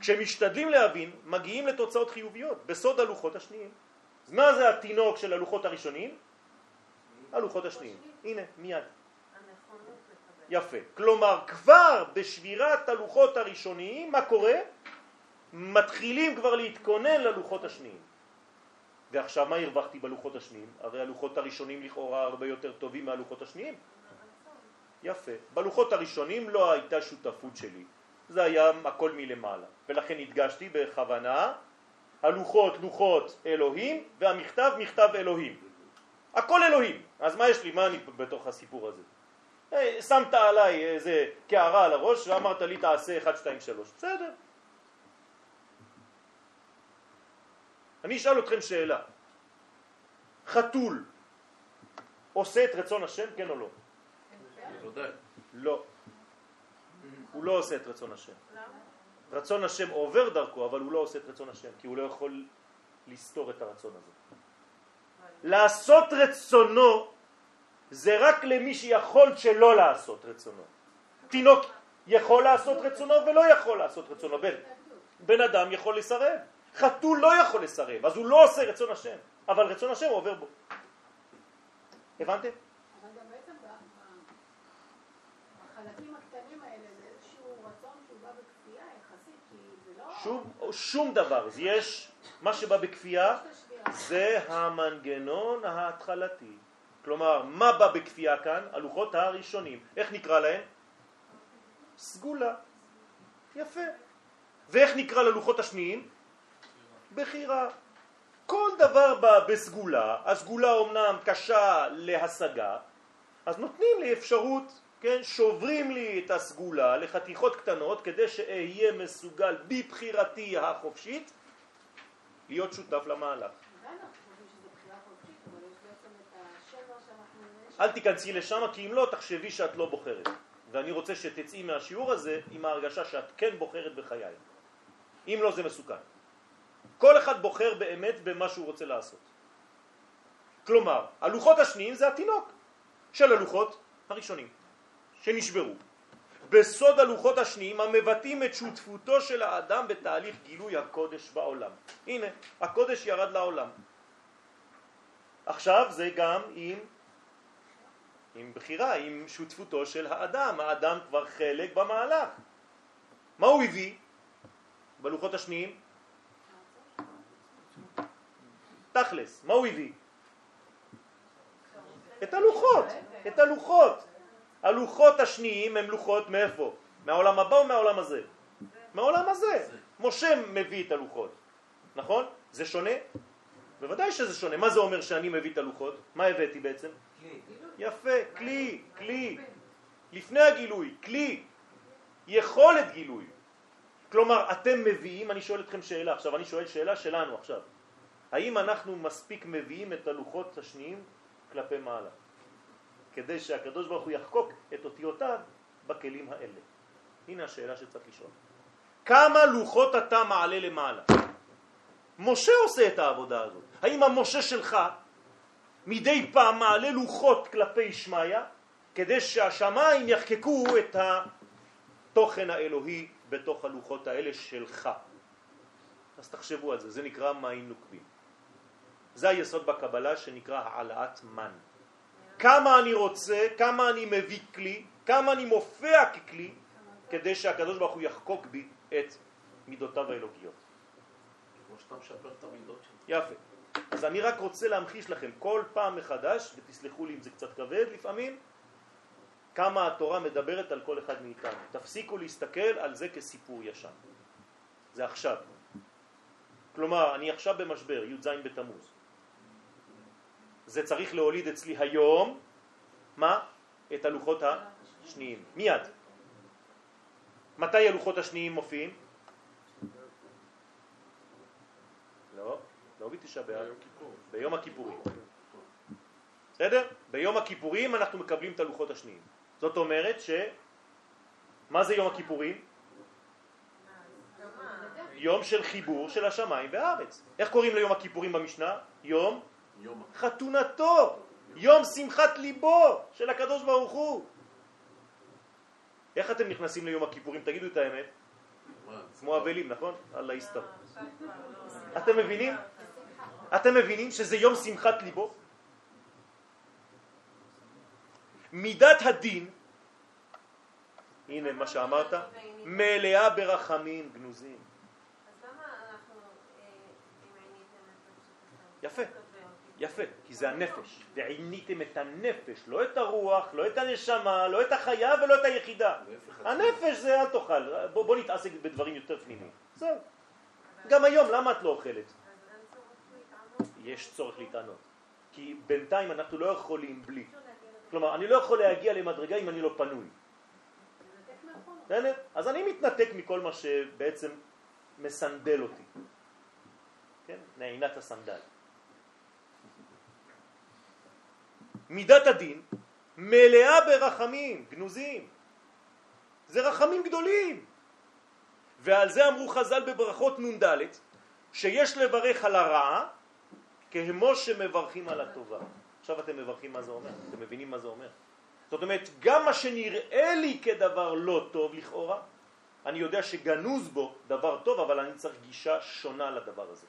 כשמשתדלים להבין מגיעים לתוצאות חיוביות בסוד הלוחות השניים. אז מה זה התינוק של הלוחות הראשונים? הלוחות השניים. הנה, מיד. יפה. כלומר, כבר בשבירת הלוחות הראשוניים, מה קורה? מתחילים כבר להתכונן ללוחות השניים. ועכשיו מה הרווחתי בלוחות השניים? הרי הלוחות הראשונים לכאורה הרבה יותר טובים מהלוחות השניים. יפה. בלוחות הראשונים לא הייתה שותפות שלי, זה היה הכל מלמעלה. ולכן הדגשתי בכוונה, הלוחות לוחות אלוהים והמכתב מכתב אלוהים. הכל אלוהים. אז מה יש לי? מה אני בתוך הסיפור הזה? אה, שמת עליי איזה קערה על הראש ואמרת לי תעשה 1, 2, 3. בסדר. אני אשאל אתכם שאלה. חתול עושה את רצון השם, כן או לא? בוודאי. לא. הוא לא עושה את רצון השם. רצון השם עובר דרכו, אבל הוא לא עושה את רצון השם, כי הוא לא יכול לסתור את הרצון הזה. לעשות רצונו זה רק למי שיכול שלא לעשות רצונו. תינוק יכול לעשות רצונו ולא יכול לעשות רצונו. בן, בן אדם יכול לסרב. חתול לא יכול לסרב, אז הוא לא עושה רצון השם, אבל רצון השם עובר בו. הבנתם? אבל גם בעצם ב- ב- בחלקים הקטנים האלה זה איזשהו רצון שהוא בא בכפייה יחסית, כי שום, שום דבר. יש, מה שבא בכפייה. זה המנגנון ההתחלתי. כלומר, מה בא בכפייה כאן? הלוחות הראשונים. איך נקרא להם? סגולה. יפה. ואיך נקרא ללוחות השניים? בחירה. כל דבר בא בסגולה, הסגולה אומנם קשה להשגה, אז נותנים לי אפשרות, כן, שוברים לי את הסגולה לחתיכות קטנות כדי שאהיה מסוגל בבחירתי החופשית להיות שותף למהלך. אל תיכנסי לשם כי אם לא תחשבי שאת לא בוחרת. ואני רוצה שתצאי מהשיעור הזה עם ההרגשה שאת כן בוחרת בחיי. אם לא זה מסוכן. כל אחד בוחר באמת במה שהוא רוצה לעשות. כלומר הלוחות השניים זה התינוק של הלוחות הראשונים שנשברו בסוד הלוחות השניים המבטאים את שותפותו של האדם בתהליך גילוי הקודש בעולם הנה הקודש ירד לעולם עכשיו זה גם עם עם בחירה, עם שותפותו של האדם. האדם כבר חלק במהלך. מה הוא הביא בלוחות השניים? תכלס, מה הוא הביא? את הלוחות, את הלוחות. הלוחות השניים הם לוחות מאיפה? מהעולם הבא או מהעולם הזה? מהעולם הזה. משה מביא את הלוחות, נכון? זה שונה? בוודאי שזה שונה. מה זה אומר שאני מביא את הלוחות? מה הבאתי בעצם? כלי. יפה, כלי, כלי. לפני הגילוי, כלי. יכולת גילוי. כלומר, אתם מביאים, אני שואל אתכם שאלה עכשיו, אני שואל שאלה שלנו עכשיו. האם אנחנו מספיק מביאים את הלוחות השניים כלפי מעלה? כדי שהקדוש ברוך הוא יחקוק את אותיותיו בכלים האלה. הנה השאלה שצריך לשאול. כמה לוחות אתה מעלה למעלה? משה עושה את העבודה הזאת. האם המשה שלך מדי פעם מעלה לוחות כלפי שמיא כדי שהשמיים יחקקו את התוכן האלוהי בתוך הלוחות האלה שלך. אז תחשבו על זה, זה נקרא מים נוקבים. זה היסוד בקבלה שנקרא העלאת מן. כמה אני רוצה, כמה אני מביא כלי, כמה אני מופיע ככלי, כדי שהקדוש ברוך הוא יחקוק בי את מידותיו האלוקיות. כמו שאתה משפר את המידות שלך. יפה. אז אני רק רוצה להמחיש לכם כל פעם מחדש, ותסלחו לי אם זה קצת כבד לפעמים, כמה התורה מדברת על כל אחד מאיתנו. תפסיקו להסתכל על זה כסיפור ישן. זה עכשיו. כלומר, אני עכשיו במשבר, י"ז בתמוז. זה צריך להוליד אצלי היום, מה? את הלוחות השניים. מיד. מתי הלוחות השניים מופיעים? לא, לא בתשעה באב, ביום הכיפורים. בסדר? ביום הכיפורים אנחנו מקבלים את הלוחות השניים. זאת אומרת ש... מה זה יום הכיפורים? יום של חיבור של השמיים והארץ. איך קוראים ליום הכיפורים במשנה? יום יום חתונתו, יום שמחת ליבו של הקדוש ברוך הוא. איך אתם נכנסים ליום הכיפורים? תגידו את האמת. כמו אבלים, נכון? אללה יסתר. אתם מבינים? אתם מבינים שזה יום שמחת ליבו? מידת הדין, הנה מה שאמרת, מלאה ברחמים גנוזים. אז למה אנחנו, אה, יפה, יפה, כי זה הנפש. ועיניתם את הנפש, לא את הרוח, לא את הנשמה, לא את החיה ולא את היחידה. הנפש זה אל תאכל, בוא, בוא נתעסק בדברים יותר פנימיים. זהו. גם היום, למה את לא אוכלת? יש צורך להתענות. כי בינתיים אנחנו לא יכולים בלי. כלומר, אני לא יכול להגיע למדרגה אם אני לא פנוי. אז אני מתנתק מכל מה שבעצם מסנדל אותי. כן? נעינת הסנדל. מידת הדין מלאה ברחמים, גנוזים. זה רחמים גדולים. ועל זה אמרו חז"ל בברכות נ"ד, שיש לברך על הרעה כמו שמברכים על הטובה. עכשיו אתם מברכים מה זה אומר, אתם מבינים מה זה אומר. זאת אומרת, גם מה שנראה לי כדבר לא טוב לכאורה, אני יודע שגנוז בו דבר טוב, אבל אני צריך גישה שונה לדבר הזה.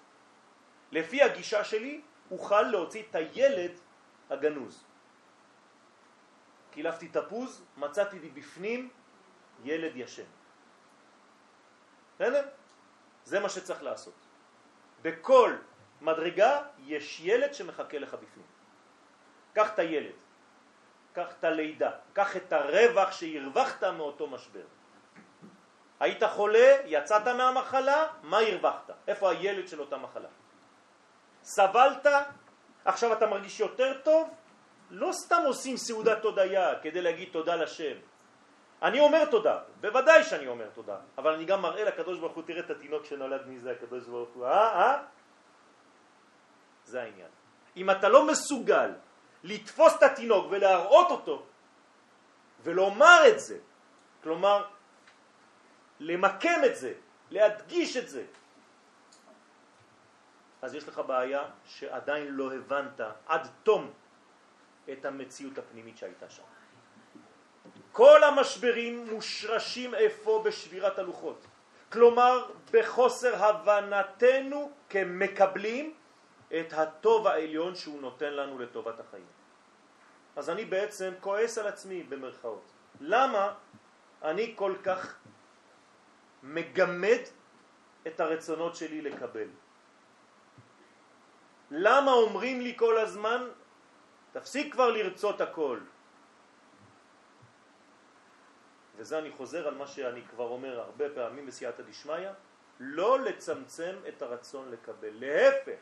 לפי הגישה שלי, אוכל להוציא את הילד הגנוז. קילפתי תפוז, מצאתי לי בפנים ילד ישן. בסדר? זה מה שצריך לעשות. בכל מדרגה יש ילד שמחכה לך בפנים. קח את הילד, קח את הלידה, קח את הרווח שהרווחת מאותו משבר. היית חולה, יצאת מהמחלה, מה הרווחת? איפה הילד של אותה מחלה? סבלת, עכשיו אתה מרגיש יותר טוב? לא סתם עושים סעודת תודיה כדי להגיד תודה לשם. אני אומר תודה, בוודאי שאני אומר תודה, אבל אני גם מראה לקדוש ברוך הוא, תראה את התינוק שנולד מזה הקדוש ברוך הוא, אה? אה? זה העניין. אם אתה לא מסוגל לתפוס את התינוק ולהראות אותו ולומר את זה, כלומר למקם את זה, להדגיש את זה, אז יש לך בעיה שעדיין לא הבנת עד תום את המציאות הפנימית שהייתה שם. כל המשברים מושרשים איפה? בשבירת הלוחות. כלומר, בחוסר הבנתנו כמקבלים את הטוב העליון שהוא נותן לנו לטובת החיים. אז אני בעצם כועס על עצמי במרכאות. למה אני כל כך מגמד את הרצונות שלי לקבל? למה אומרים לי כל הזמן, תפסיק כבר לרצות הכל? וזה אני חוזר על מה שאני כבר אומר הרבה פעמים בסייעתא דשמיא, לא לצמצם את הרצון לקבל, להפך.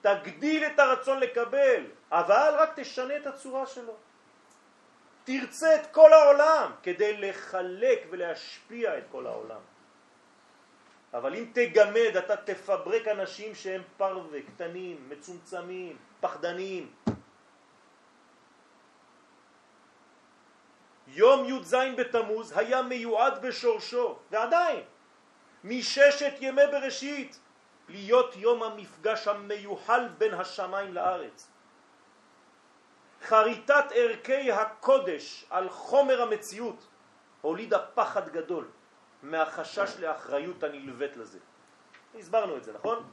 תגדיל את הרצון לקבל, אבל רק תשנה את הצורה שלו. תרצה את כל העולם כדי לחלק ולהשפיע את כל העולם. אבל אם תגמד, אתה תפברק אנשים שהם פרווה, קטנים, מצומצמים, פחדנים. יום י"ז בתמוז היה מיועד בשורשו, ועדיין, מששת ימי בראשית, להיות יום המפגש המיוחל בין השמיים לארץ. חריטת ערכי הקודש על חומר המציאות הולידה פחד גדול מהחשש לאחריות הנלווית לזה. הסברנו את זה, נכון?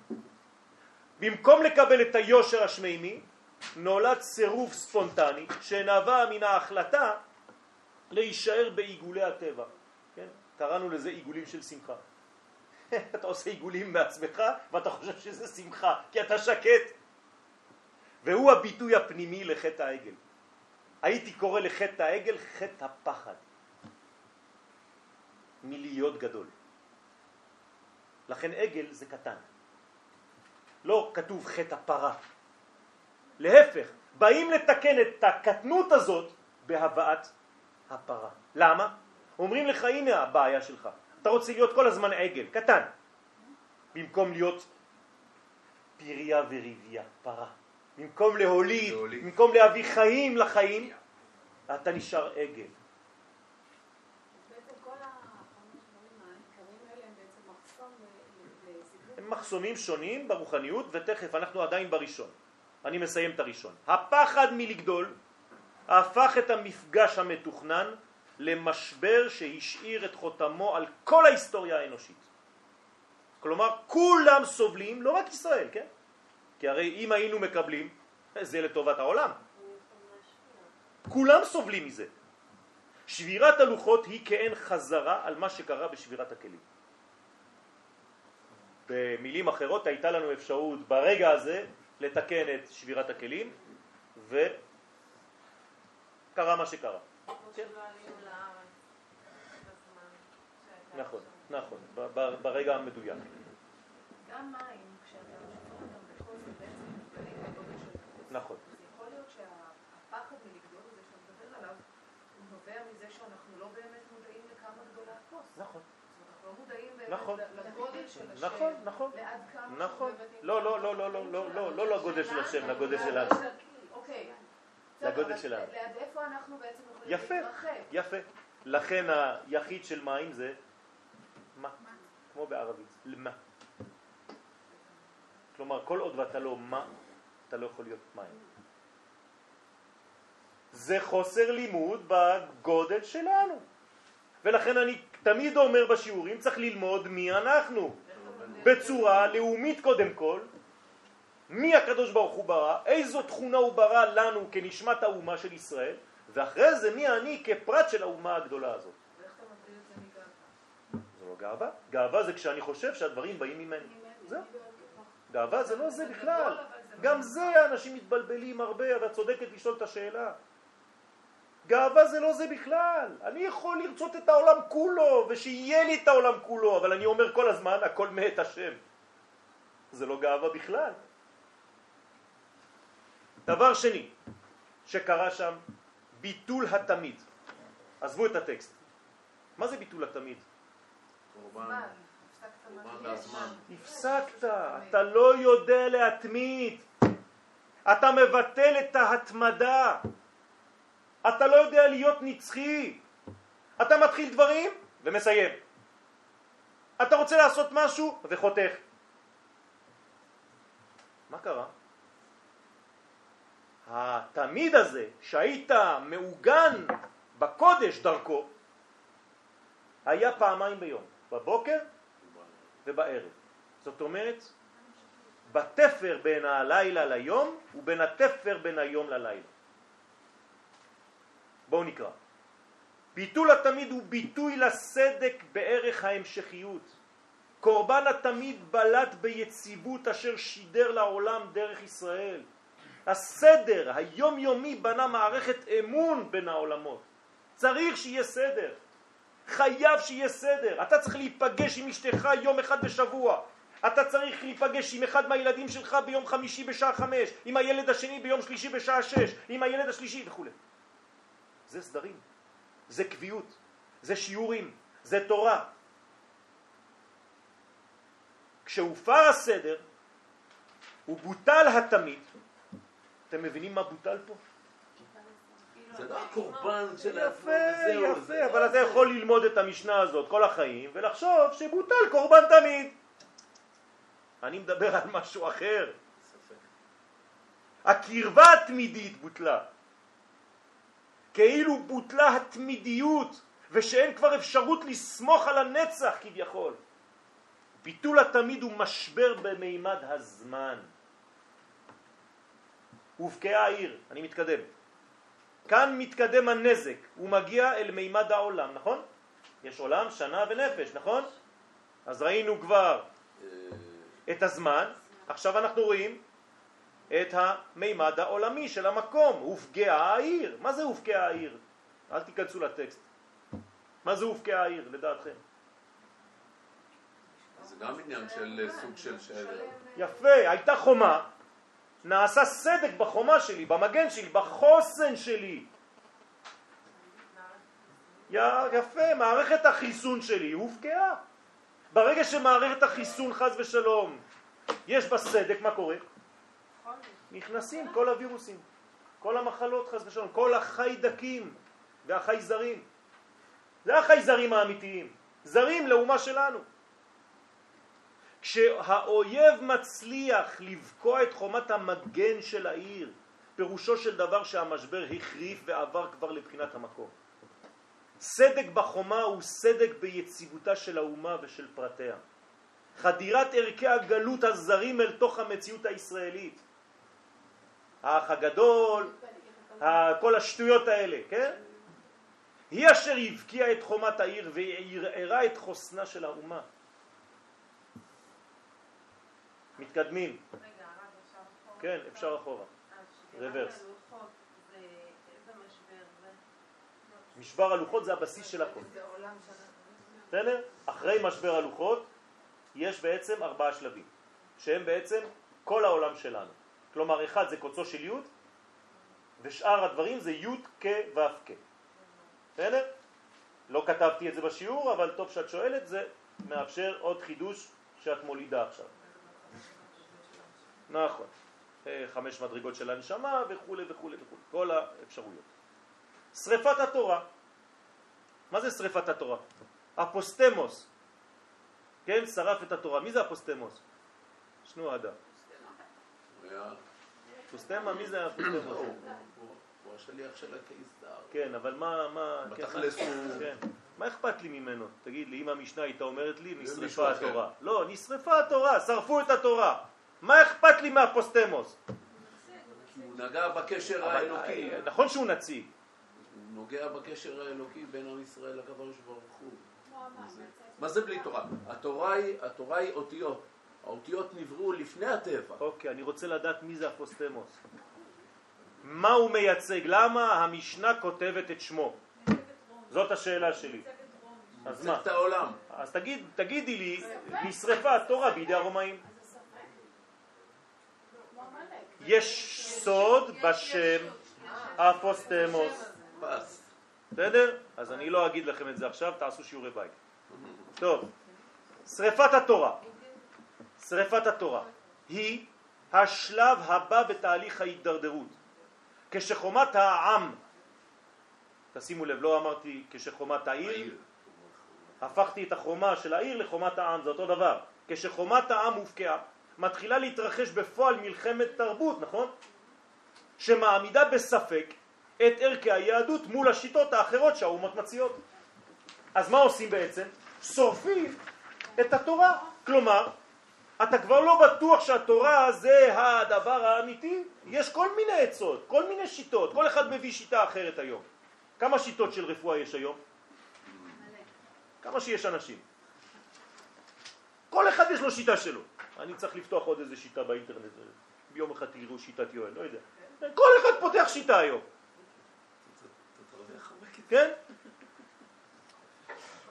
במקום לקבל את היושר השמימי, נולד סירוב ספונטני שנבע מן ההחלטה להישאר בעיגולי הטבע. כן? קראנו לזה עיגולים של שמחה. אתה עושה עיגולים בעצמך ואתה חושב שזה שמחה, כי אתה שקט. והוא הביטוי הפנימי לחטא העגל. הייתי קורא לחטא העגל חטא הפחד. מלהיות גדול. לכן עגל זה קטן. לא כתוב חטא הפרה. להפך, באים לתקן את הקטנות הזאת בהבאת הפרה. למה? אומרים לך, הנה הבעיה שלך. אתה רוצה להיות כל הזמן עגל, קטן, במקום להיות פריה וריביה, פרה. במקום להוליד, להוליד. במקום להביא חיים לחיים, אתה נשאר עגל. בעצם כל החמש דברים העיקריים האלה הם בעצם מחסום ל- ל- לסיפור. הם מחסומים שונים ברוחניות, ותכף אנחנו עדיין בראשון. אני מסיים את הראשון. הפחד מלגדול הפך את המפגש המתוכנן למשבר שהשאיר את חותמו על כל ההיסטוריה האנושית. כלומר, כולם סובלים, לא רק ישראל, כן? כי הרי אם היינו מקבלים, זה לטובת העולם. כולם סובלים מזה. שבירת הלוחות היא כאין חזרה על מה שקרה בשבירת הכלים. במילים אחרות הייתה לנו אפשרות ברגע הזה לתקן את שבירת הכלים, וקרה מה שקרה. כן. שהייתה נכון. נכון, ברגע המדויק. גם מים, כשאתה שופר אותם בכוס, הם בעצם מתגלים בגודל של כוס. נכון. אז יכול להיות שהפחד מלגדול הזה שאתה מדבר עליו, הוא נובע מזה שאנחנו לא באמת מודעים לכמה גדולה הכוס. נכון, לא מודעים באמת נכון. לגודל של השם. נכון, נכון. נכון. לא, לא, לא, לא, לא, לא. לא, לא לגודל של השם, לגודל שלנו. אוקיי. לגודל שלנו. ליד איפה אנחנו בעצם יכולים יפה. להתרחב? יפה. לכן היחיד של מים זה מה? כמו בערבית, למה. כלומר, כל עוד ואתה לא מה, אתה לא יכול להיות מים. זה חוסר לימוד בגודל שלנו. ולכן אני תמיד אומר בשיעורים, צריך ללמוד מי אנחנו. בצורה לאומית קודם כל, מי הקדוש ברוך הוא ברא, איזו תכונה הוא ברא לנו כנשמת האומה של ישראל, ואחרי זה מי אני כפרט של האומה הגדולה הזאת. זה לא גאווה. גאווה זה כשאני חושב שהדברים באים ממני. זהו. גאווה זה לא זה בכלל. אבל גם זה אנשים מתבלבלים הרבה, ואת צודקת לשאול את השאלה. גאווה זה לא זה בכלל. אני יכול לרצות את העולם כולו, ושיהיה לי את העולם כולו, אבל אני אומר כל הזמן, הכל מאת השם. זה לא גאווה בכלל. דבר שני שקרה שם, ביטול התמיד. עזבו את הטקסט. מה זה ביטול התמיד? קורבן. הפסקת, אתה לא יודע להתמיד, אתה מבטל את ההתמדה, אתה לא יודע להיות נצחי, אתה מתחיל דברים ומסיים, אתה רוצה לעשות משהו וחותך. מה קרה? התמיד הזה שהיית מעוגן בקודש דרכו היה פעמיים ביום, בבוקר ובערב. זאת אומרת, בתפר בין הלילה ליום ובין התפר בין היום ללילה. בואו נקרא. ביטול התמיד הוא ביטוי לסדק בערך ההמשכיות. קורבן התמיד בלט ביציבות אשר שידר לעולם דרך ישראל. הסדר היומיומי בנה מערכת אמון בין העולמות. צריך שיהיה סדר. חייב שיהיה סדר. אתה צריך להיפגש עם אשתך יום אחד בשבוע. אתה צריך להיפגש עם אחד מהילדים שלך ביום חמישי בשעה חמש, עם הילד השני ביום שלישי בשעה שש, עם הילד השלישי וכו'. זה סדרים, זה קביעות, זה שיעורים, זה תורה. כשהופר הסדר, הוא בוטל התמיד. אתם מבינים מה בוטל פה? זה לא הקורבן של יפה, יפה, זה אבל לא אתה. יכול ללמוד את המשנה הזאת כל החיים ולחשוב שבוטל קורבן תמיד. אני מדבר על משהו אחר. הקרבה התמידית בוטלה. כאילו בוטלה התמידיות ושאין כבר אפשרות לסמוך על הנצח כביכול. ביטול התמיד הוא משבר במימד הזמן. הובקעה העיר, אני מתקדם. כאן מתקדם הנזק, הוא מגיע אל מימד העולם, נכון? יש עולם, שנה ונפש, נכון? אז ראינו כבר את הזמן, עכשיו אנחנו רואים את המימד העולמי של המקום, הופגעה העיר. מה זה הופגעה העיר? אל תיכנסו לטקסט. מה זה הופגעה העיר לדעתכם? זה גם עניין של אה, סוג של שדר. יפה, הייתה חומה, נעשה סדק בחומה שלי, במגן שלי, בחוסן שלי. יפה, מערכת החיסון שלי הופגעה. ברגע שמערכת החיסון חז ושלום יש בה סדק, מה קורה? נכנסים כל הווירוסים, כל המחלות חז ושלום, כל החיידקים והחייזרים. זה החייזרים האמיתיים, זרים לאומה שלנו. כשהאויב מצליח לבקוע את חומת המגן של העיר, פירושו של דבר שהמשבר החריף ועבר כבר לבחינת המקום. סדק בחומה הוא סדק ביציבותה של האומה ושל פרטיה. חדירת ערכי הגלות הזרים אל תוך המציאות הישראלית. האח הגדול, כל השטויות האלה, כן? היא אשר הבקיעה את חומת העיר וערערה את חוסנה של האומה. מתקדמים. רגע, הרב, כן, אפשר אחורה. רוורס. משבר הלוחות זה הבסיס של הכל. בסדר? אחרי משבר הלוחות יש בעצם ארבעה שלבים, שהם בעצם כל העולם שלנו. כלומר, אחד זה קוצו של י' ושאר הדברים זה י' כ' ו' כ'. בסדר? לא כתבתי את זה בשיעור, אבל טוב שאת שואלת, זה מאפשר עוד חידוש שאת מולידה עכשיו. נכון. אה, חמש מדרגות של הנשמה וכו' וכו' וכו', כל האפשרויות. שריפת התורה. מה זה שריפת התורה? אפוסטמוס. כן, שרף את התורה. מי זה אפוסטמוס? שנו אדם. אפוסטמה, מי זה אפוסטמוס? הוא השליח של הקיסר. כן, אבל מה, מה, כן, בתכלס מה- הוא- כן. מה אכפת לי ממנו? תגיד לי, אם המשנה הייתה אומרת לי, נשרפה. התורה. לא, נשרפה התורה, שרפו את התורה. מה אכפת לי מהפוסטמוס? הוא נגע בקשר האלוקי. נכון שהוא נציג. הוא נוגע בקשר האלוקי בין עם ישראל לקדוש ברוך הוא. מה זה בלי תורה? התורה היא אותיות. האותיות נבראו לפני הטבע. אוקיי, אני רוצה לדעת מי זה הפוסטמוס. מה הוא מייצג? למה המשנה כותבת את שמו? זאת השאלה שלי. אז מה? את העולם. אז תגיד, תגידי לי, נשרפה התורה בידי הרומאים. יש סוד בשם אפוסטמוס. בסדר? אז אני לא אגיד לכם את זה עכשיו, תעשו שיעורי בית. טוב, שריפת התורה. שריפת התורה היא השלב הבא בתהליך ההידרדרות. כשחומת העם, תשימו לב, לא אמרתי כשחומת העיר. הפכתי את החומה של העיר לחומת העם, זה אותו דבר. כשחומת העם הופקעה, מתחילה להתרחש בפועל מלחמת תרבות, נכון? שמעמידה בספק את ערכי היהדות מול השיטות האחרות שהאומות מציעות. אז מה עושים בעצם? שורפים את התורה. כלומר, אתה כבר לא בטוח שהתורה זה הדבר האמיתי, יש כל מיני עצות, כל מיני שיטות, כל אחד מביא שיטה אחרת היום. כמה שיטות של רפואה יש היום? כמה שיש אנשים. כל אחד יש לו שיטה שלו. אני צריך לפתוח עוד איזה שיטה באינטרנט. ביום אחד תראו שיטת יואל, לא יודע. כל אחד פותח שיטה היום. כן?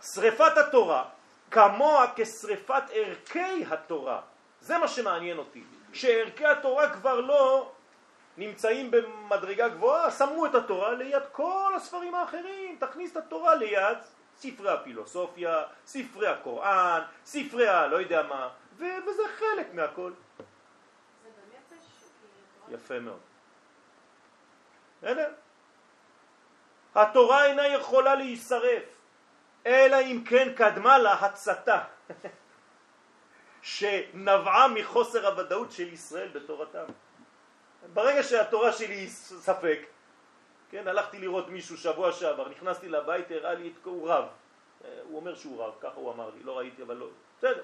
שריפת התורה כמוה כשריפת ערכי התורה. זה מה שמעניין אותי. שערכי התורה כבר לא נמצאים במדרגה גבוהה, שמו את התורה ליד כל הספרים האחרים. תכניס את התורה ליד ספרי הפילוסופיה, ספרי הקוראן, ספרי הלא יודע מה, ו- וזה חלק מהכל. זה בנפש, כי התורה- יפה מאוד. בסדר? התורה אינה יכולה להישרף, אלא אם כן קדמה לה הצתה, שנבעה מחוסר הוודאות של ישראל בתורתם. ברגע שהתורה שלי היא ספק, כן, הלכתי לראות מישהו שבוע שעבר, נכנסתי לבית, הראה לי את... הוא רב. הוא אומר שהוא רב, ככה הוא אמר לי, לא ראיתי, אבל לא... בסדר.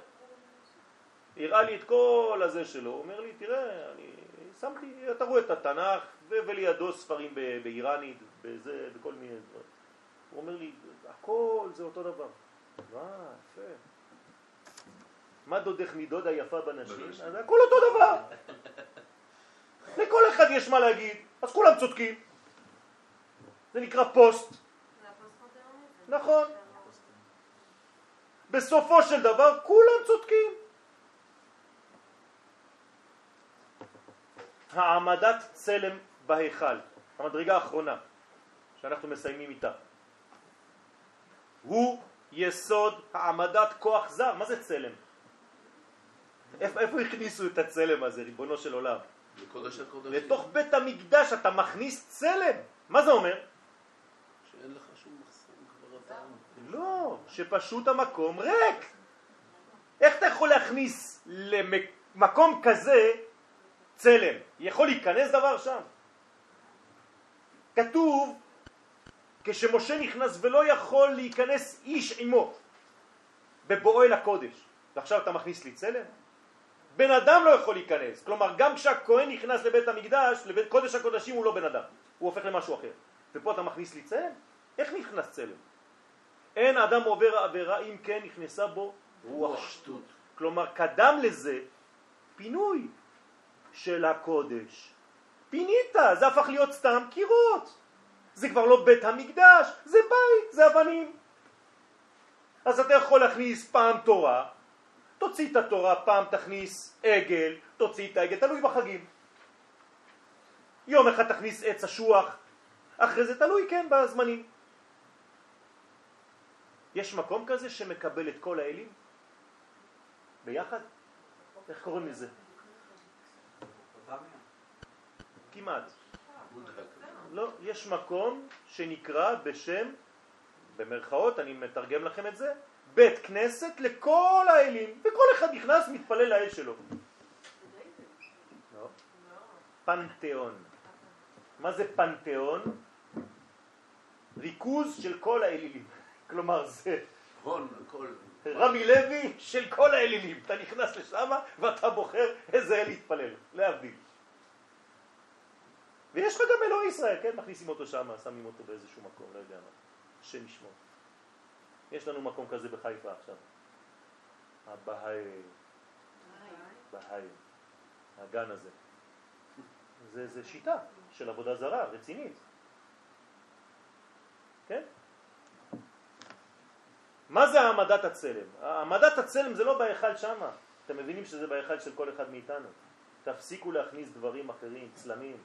הראה לי את כל הזה שלו, הוא אומר לי, תראה, אני שמתי, אתה רואה את התנ"ך, ולידו ספרים באיראנית, בזה, בכל מיני דברים. הוא אומר לי, הכל זה אותו דבר. מה, יפה. מה דודך מדוד היפה בנשים? בנשים. אז הכל אותו דבר. לכל אחד יש מה להגיד, אז כולם צודקים. זה נקרא פוסט. נכון. בסופו של דבר כולם צודקים. העמדת צלם בהיכל, המדרגה האחרונה שאנחנו מסיימים איתה. הוא יסוד העמדת כוח זר. מה זה צלם? איפה, הכניסו את הצלם הזה, ריבונו של עולם? לקודש הקודשים. לתוך בית המקדש אתה מכניס צלם. מה זה אומר? שאין לך שום מחסום כבר אתה... לא, שפשוט המקום ריק. איך אתה יכול להכניס למקום כזה צלם? יכול להיכנס דבר שם? כתוב, כשמשה נכנס ולא יכול להיכנס איש עמו בבואו אל הקודש, ועכשיו אתה מכניס לי צלם? בן אדם לא יכול להיכנס, כלומר גם כשהכהן נכנס לבית המקדש, לבית קודש הקודשים הוא לא בן אדם, הוא הופך למשהו אחר. ופה אתה מכניס לי צלם? איך נכנס צלם? אין אדם עובר עבירה אם כן נכנסה בו רוח שטות. כלומר, קדם לזה פינוי של הקודש. פינית, זה הפך להיות סתם קירות. זה כבר לא בית המקדש, זה בית, זה אבנים. אז אתה יכול להכניס פעם תורה, תוציא את התורה, פעם תכניס עגל, תוציא את העגל, תלוי בחגים. יום אחד תכניס עץ אשוח, אחרי זה תלוי, כן, בזמנים. יש מקום כזה שמקבל את כל האלים? ביחד? איך קוראים לזה? כמעט. לא, יש מקום שנקרא בשם, במרכאות, אני מתרגם לכם את זה, בית כנסת לכל האלים, וכל אחד נכנס, מתפלל לאל שלו. לא. פנתיאון. מה זה פנתיאון? ריכוז של כל האלילים. כלומר זה הון, הכל. רמי לוי של כל האלילים. אתה נכנס לשם ואתה בוחר איזה אל להתפלל, להבדיל. ויש לך גם אלוהי ישראל, כן? מכניסים אותו שם, שמים אותו באיזשהו מקום, לא יודע מה. השם ישמור. יש לנו מקום כזה בחיפה עכשיו. הבהאי, בהאי, הגן הזה. זה, זה שיטה של עבודה זרה, רצינית. כן? מה זה העמדת הצלם? העמדת הצלם זה לא בהיכל שמה. אתם מבינים שזה בהיכל של כל אחד מאיתנו. תפסיקו להכניס דברים אחרים, צלמים.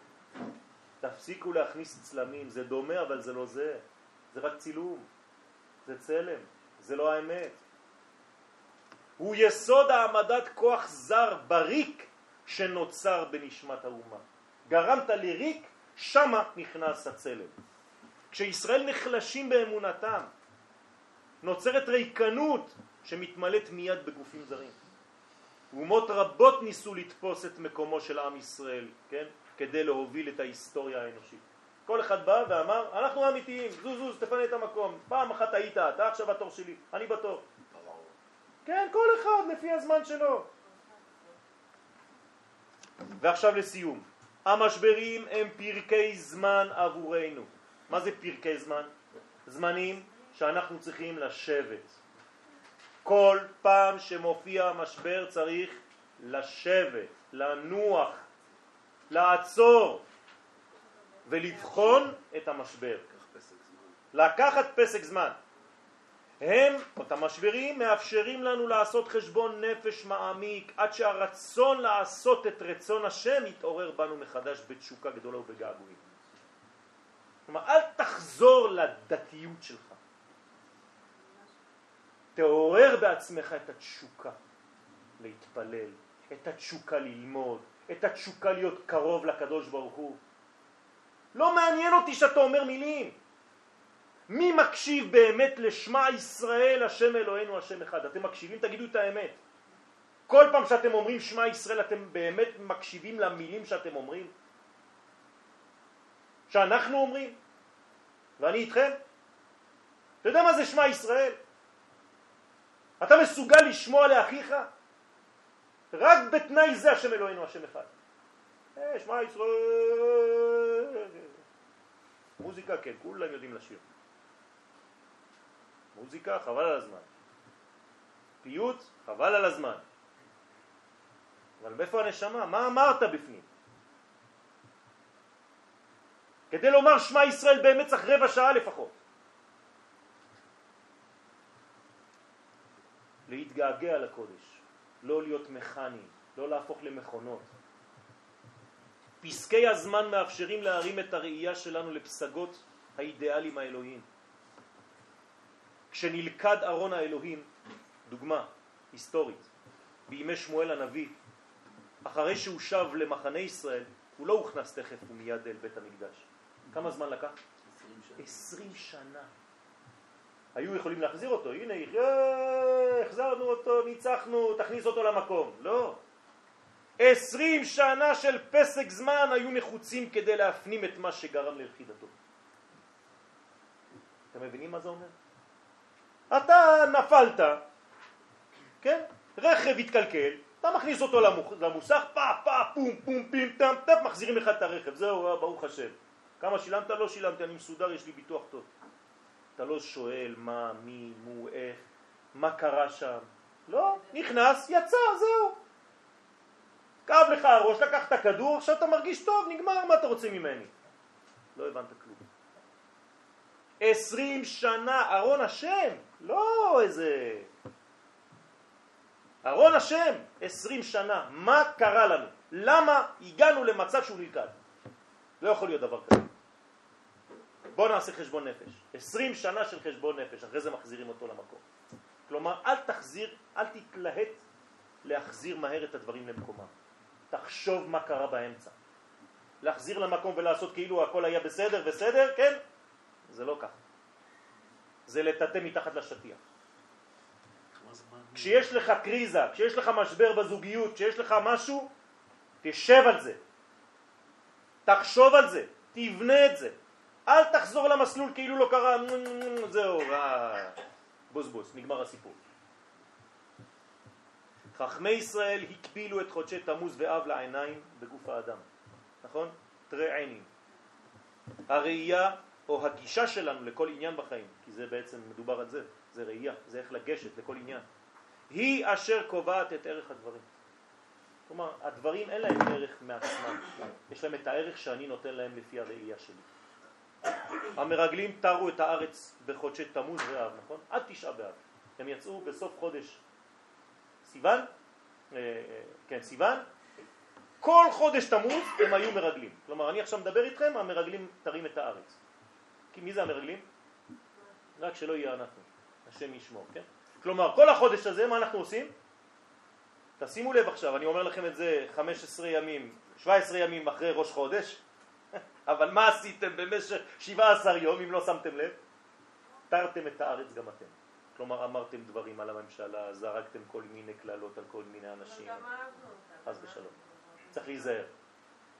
תפסיקו להכניס צלמים, זה דומה אבל זה לא זה. זה רק צילום, זה צלם, זה לא האמת. הוא יסוד העמדת כוח זר בריק שנוצר בנשמת האומה. גרמת לריק, שמה נכנס הצלם. כשישראל נחלשים באמונתם, נוצרת ריקנות שמתמלאת מיד בגופים זרים. אומות רבות ניסו לתפוס את מקומו של עם ישראל, כן? כדי להוביל את ההיסטוריה האנושית. כל אחד בא ואמר, אנחנו אמיתיים, זוז זוז, תפנה את המקום. פעם אחת היית, אתה עכשיו התור שלי, אני בתור. כן, כל אחד לפי הזמן שלו. ועכשיו לסיום. המשברים הם פרקי זמן עבורנו. מה זה פרקי זמן? זמנים שאנחנו צריכים לשבת. כל פעם שמופיע משבר צריך לשבת, לנוח, לעצור ולבחון את המשבר. לקחת פסק זמן. הם, אותם משברים, מאפשרים לנו לעשות חשבון נפש מעמיק עד שהרצון לעשות את רצון השם יתעורר בנו מחדש בתשוקה גדולה ובגעגועים. כלומר, אל תחזור לדתיות שלך. תעורר בעצמך את התשוקה להתפלל, את התשוקה ללמוד, את התשוקה להיות קרוב לקדוש ברוך הוא. לא מעניין אותי שאתה אומר מילים. מי מקשיב באמת לשמע ישראל השם אלוהינו השם אחד? אתם מקשיבים? תגידו את האמת. כל פעם שאתם אומרים שמע ישראל אתם באמת מקשיבים למילים שאתם אומרים? שאנחנו אומרים? ואני איתכם? אתה יודע מה זה שמע ישראל? אתה מסוגל לשמוע לאחיך? רק בתנאי זה השם אלוהינו השם אחד. אה, שמע ישראל. מוזיקה כן, כולם יודעים לשיר. מוזיקה חבל על הזמן. פיוט חבל על הזמן. אבל מאיפה הנשמה? מה אמרת בפנים? כדי לומר שמע ישראל באמת צריך רבע שעה לפחות. להתגעגע לקודש, לא להיות מכני, לא להפוך למכונות. פסקי הזמן מאפשרים להרים את הראייה שלנו לפסגות האידיאלים האלוהיים. כשנלכד ארון האלוהים, דוגמה היסטורית, בימי שמואל הנביא, אחרי שהוא שב למחנה ישראל, הוא לא הוכנס תכף ומיד אל בית המקדש. כמה זמן לקח? עשרים שנה. היו יכולים להחזיר אותו, הנה, החזרנו אותו, ניצחנו, תכניס אותו למקום. לא. עשרים שנה של פסק זמן היו נחוצים כדי להפנים את מה שגרם ללכידתו. אתם מבינים מה זה אומר? אתה נפלת, כן? רכב התקלקל, אתה מכניס אותו למוסך, פה, פה, פום, פום, פים, טם, טם, מחזירים לך את הרכב, זהו, ברוך השם. כמה שילמת? לא שילמתי, אני מסודר, יש לי ביטוח טוב. אתה לא שואל מה, מי, מו, איך, מה קרה שם. לא, נכנס, יצא, זהו. כאב לך הראש, לקחת כדור, עכשיו אתה מרגיש טוב, נגמר, מה אתה רוצה ממני? לא הבנת כלום. עשרים שנה, ארון השם, לא איזה... ארון השם, עשרים שנה, מה קרה לנו? למה הגענו למצב שהוא נלכד? לא יכול להיות דבר כזה. בואו נעשה חשבון נפש. עשרים שנה של חשבון נפש, אחרי זה מחזירים אותו למקום. כלומר, אל תחזיר, אל תתלהט להחזיר מהר את הדברים למקומם. תחשוב מה קרה באמצע. להחזיר למקום ולעשות כאילו הכל היה בסדר, בסדר, כן? זה לא ככה. זה לטאטא מתחת לשטיח. כשיש לך קריזה, כשיש לך משבר בזוגיות, כשיש לך משהו, תשב על זה. תחשוב על זה, תבנה את זה. אל תחזור למסלול כאילו לא קרה, זהו, בוזבוז, נגמר הסיפור. חכמי ישראל הקבילו את חודשי תמוז ואב לעיניים בגוף האדם, נכון? תראה עינים. הראייה או הגישה שלנו לכל עניין בחיים, כי זה בעצם מדובר על זה, זה ראייה, זה איך לגשת לכל עניין, היא אשר קובעת את ערך הדברים. כלומר, הדברים אין להם ערך מעצמם, יש להם את הערך שאני נותן להם לפי הראייה שלי. המרגלים תרו את הארץ בחודשי תמוז ואב, נכון? עד תשעה באב. הם יצאו בסוף חודש סיוון, אה, אה, כן, סיוון, כל חודש תמוז הם היו מרגלים. כלומר, אני עכשיו מדבר איתכם, המרגלים תרים את הארץ. כי מי זה המרגלים? רק שלא יהיה אנחנו, השם ישמור, כן? כלומר, כל החודש הזה, מה אנחנו עושים? תשימו לב עכשיו, אני אומר לכם את זה 15 ימים, 17 ימים אחרי ראש חודש, אבל מה עשיתם במשך 17 יום, אם לא שמתם לב? תרתם את הארץ גם אתם. כלומר, אמרתם דברים על הממשלה, זרקתם כל מיני קללות על כל מיני אנשים. חס ושלום. צריך להיזהר.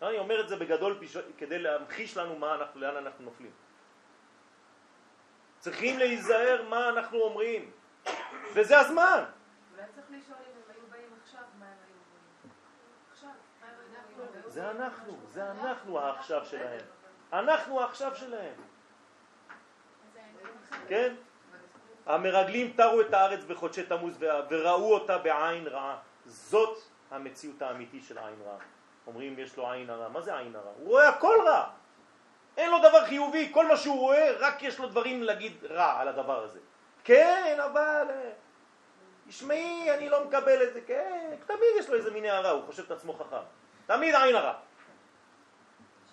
אני אומר את זה בגדול כדי להמחיש לנו מה אנחנו, לאן אנחנו נופלים. צריכים להיזהר מה אנחנו אומרים, וזה הזמן. אולי צריך לשאול אם הם היו באים עכשיו, מה הם היו אומרים. עכשיו, מה הם היו אומרים. זה אנחנו, זה אנחנו העכשיו שלהם. אנחנו העכשיו שלהם. כן? המרגלים תרו את הארץ בחודשי תמוז וראו אותה בעין רעה. זאת המציאות האמיתית של עין רעה. אומרים יש לו עין הרע. מה זה עין הרע? הוא רואה הכל רע. אין לו דבר חיובי, כל מה שהוא רואה, רק יש לו דברים להגיד רע על הדבר הזה. כן, אבל... תשמעי, אני לא מקבל את זה, כן, תמיד יש לו איזה מיני הרע, הוא חושב את עצמו חכם. תמיד עין הרע.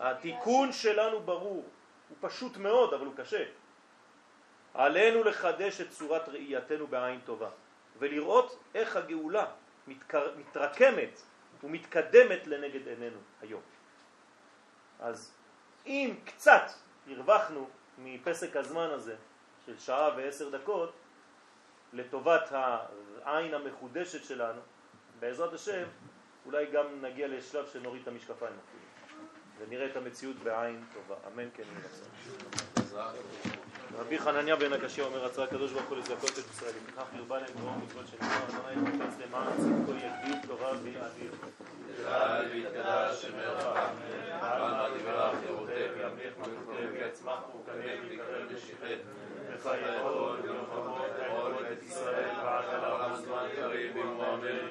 התיקון שלנו ברור, הוא פשוט מאוד, אבל הוא קשה. עלינו לחדש את צורת ראייתנו בעין טובה, ולראות איך הגאולה מתקר... מתרקמת ומתקדמת לנגד עינינו היום. אז אם קצת הרווחנו מפסק הזמן הזה של שעה ועשר דקות לטובת העין המחודשת שלנו, בעזרת השם אולי גם נגיע לשלב שנוריד את המשקפיים אפילו ונראה את המציאות בעין טובה. אמן כן יהיה. רבי חנניה בן הקשיא אומר רצה הקדוש ברוך הוא לזכות את ישראל, לפיכך ירבה להם דרור מצוות שנאמר אדוני יחפץ למען צדקו יגדיל תורה ויאדיר. יגדל ויתקדש שמך עלמא דברך ירותך וימליך מלכותך ויצמח פורקנך ויקרב בשיחך וחייכות ולוחמות לעמוד את ישראל ועד עליו זמן קריב ומועמד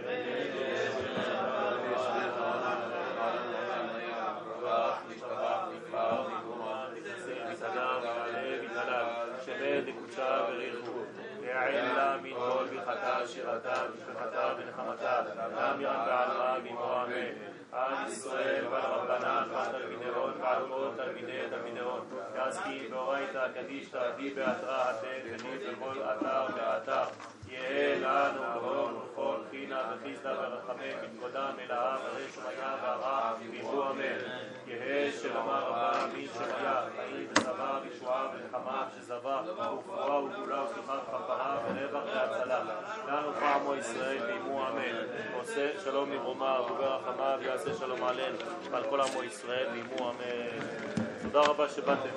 ברכתה שירתה ושפחתה ונחמתה, תמירן ועלמה במו אמן. על ישראל ועל רבנן ועל תלמידי הון. כעסקי באורייתא קדישתא די באתרא התן וניב בכל אתר ואתר. יהא לנו גאון וכל חינה וחיסדא ורחמי מתקודם מלאה מלא שומיה והרע ויבוא אמן. יהא שלמה רבה מי שהיה חיים וצבא וישועה ונחמה שזבה ורפואה וגאולה וסליחה וכפרה ורווח והצלה. לנו פעמו ישראל ואימו אמן. עושה שלום ממרומה וברחמה ויעשה שלום עלינו ועל כל עמו ישראל ואימו אמן. תודה רבה שבאתם.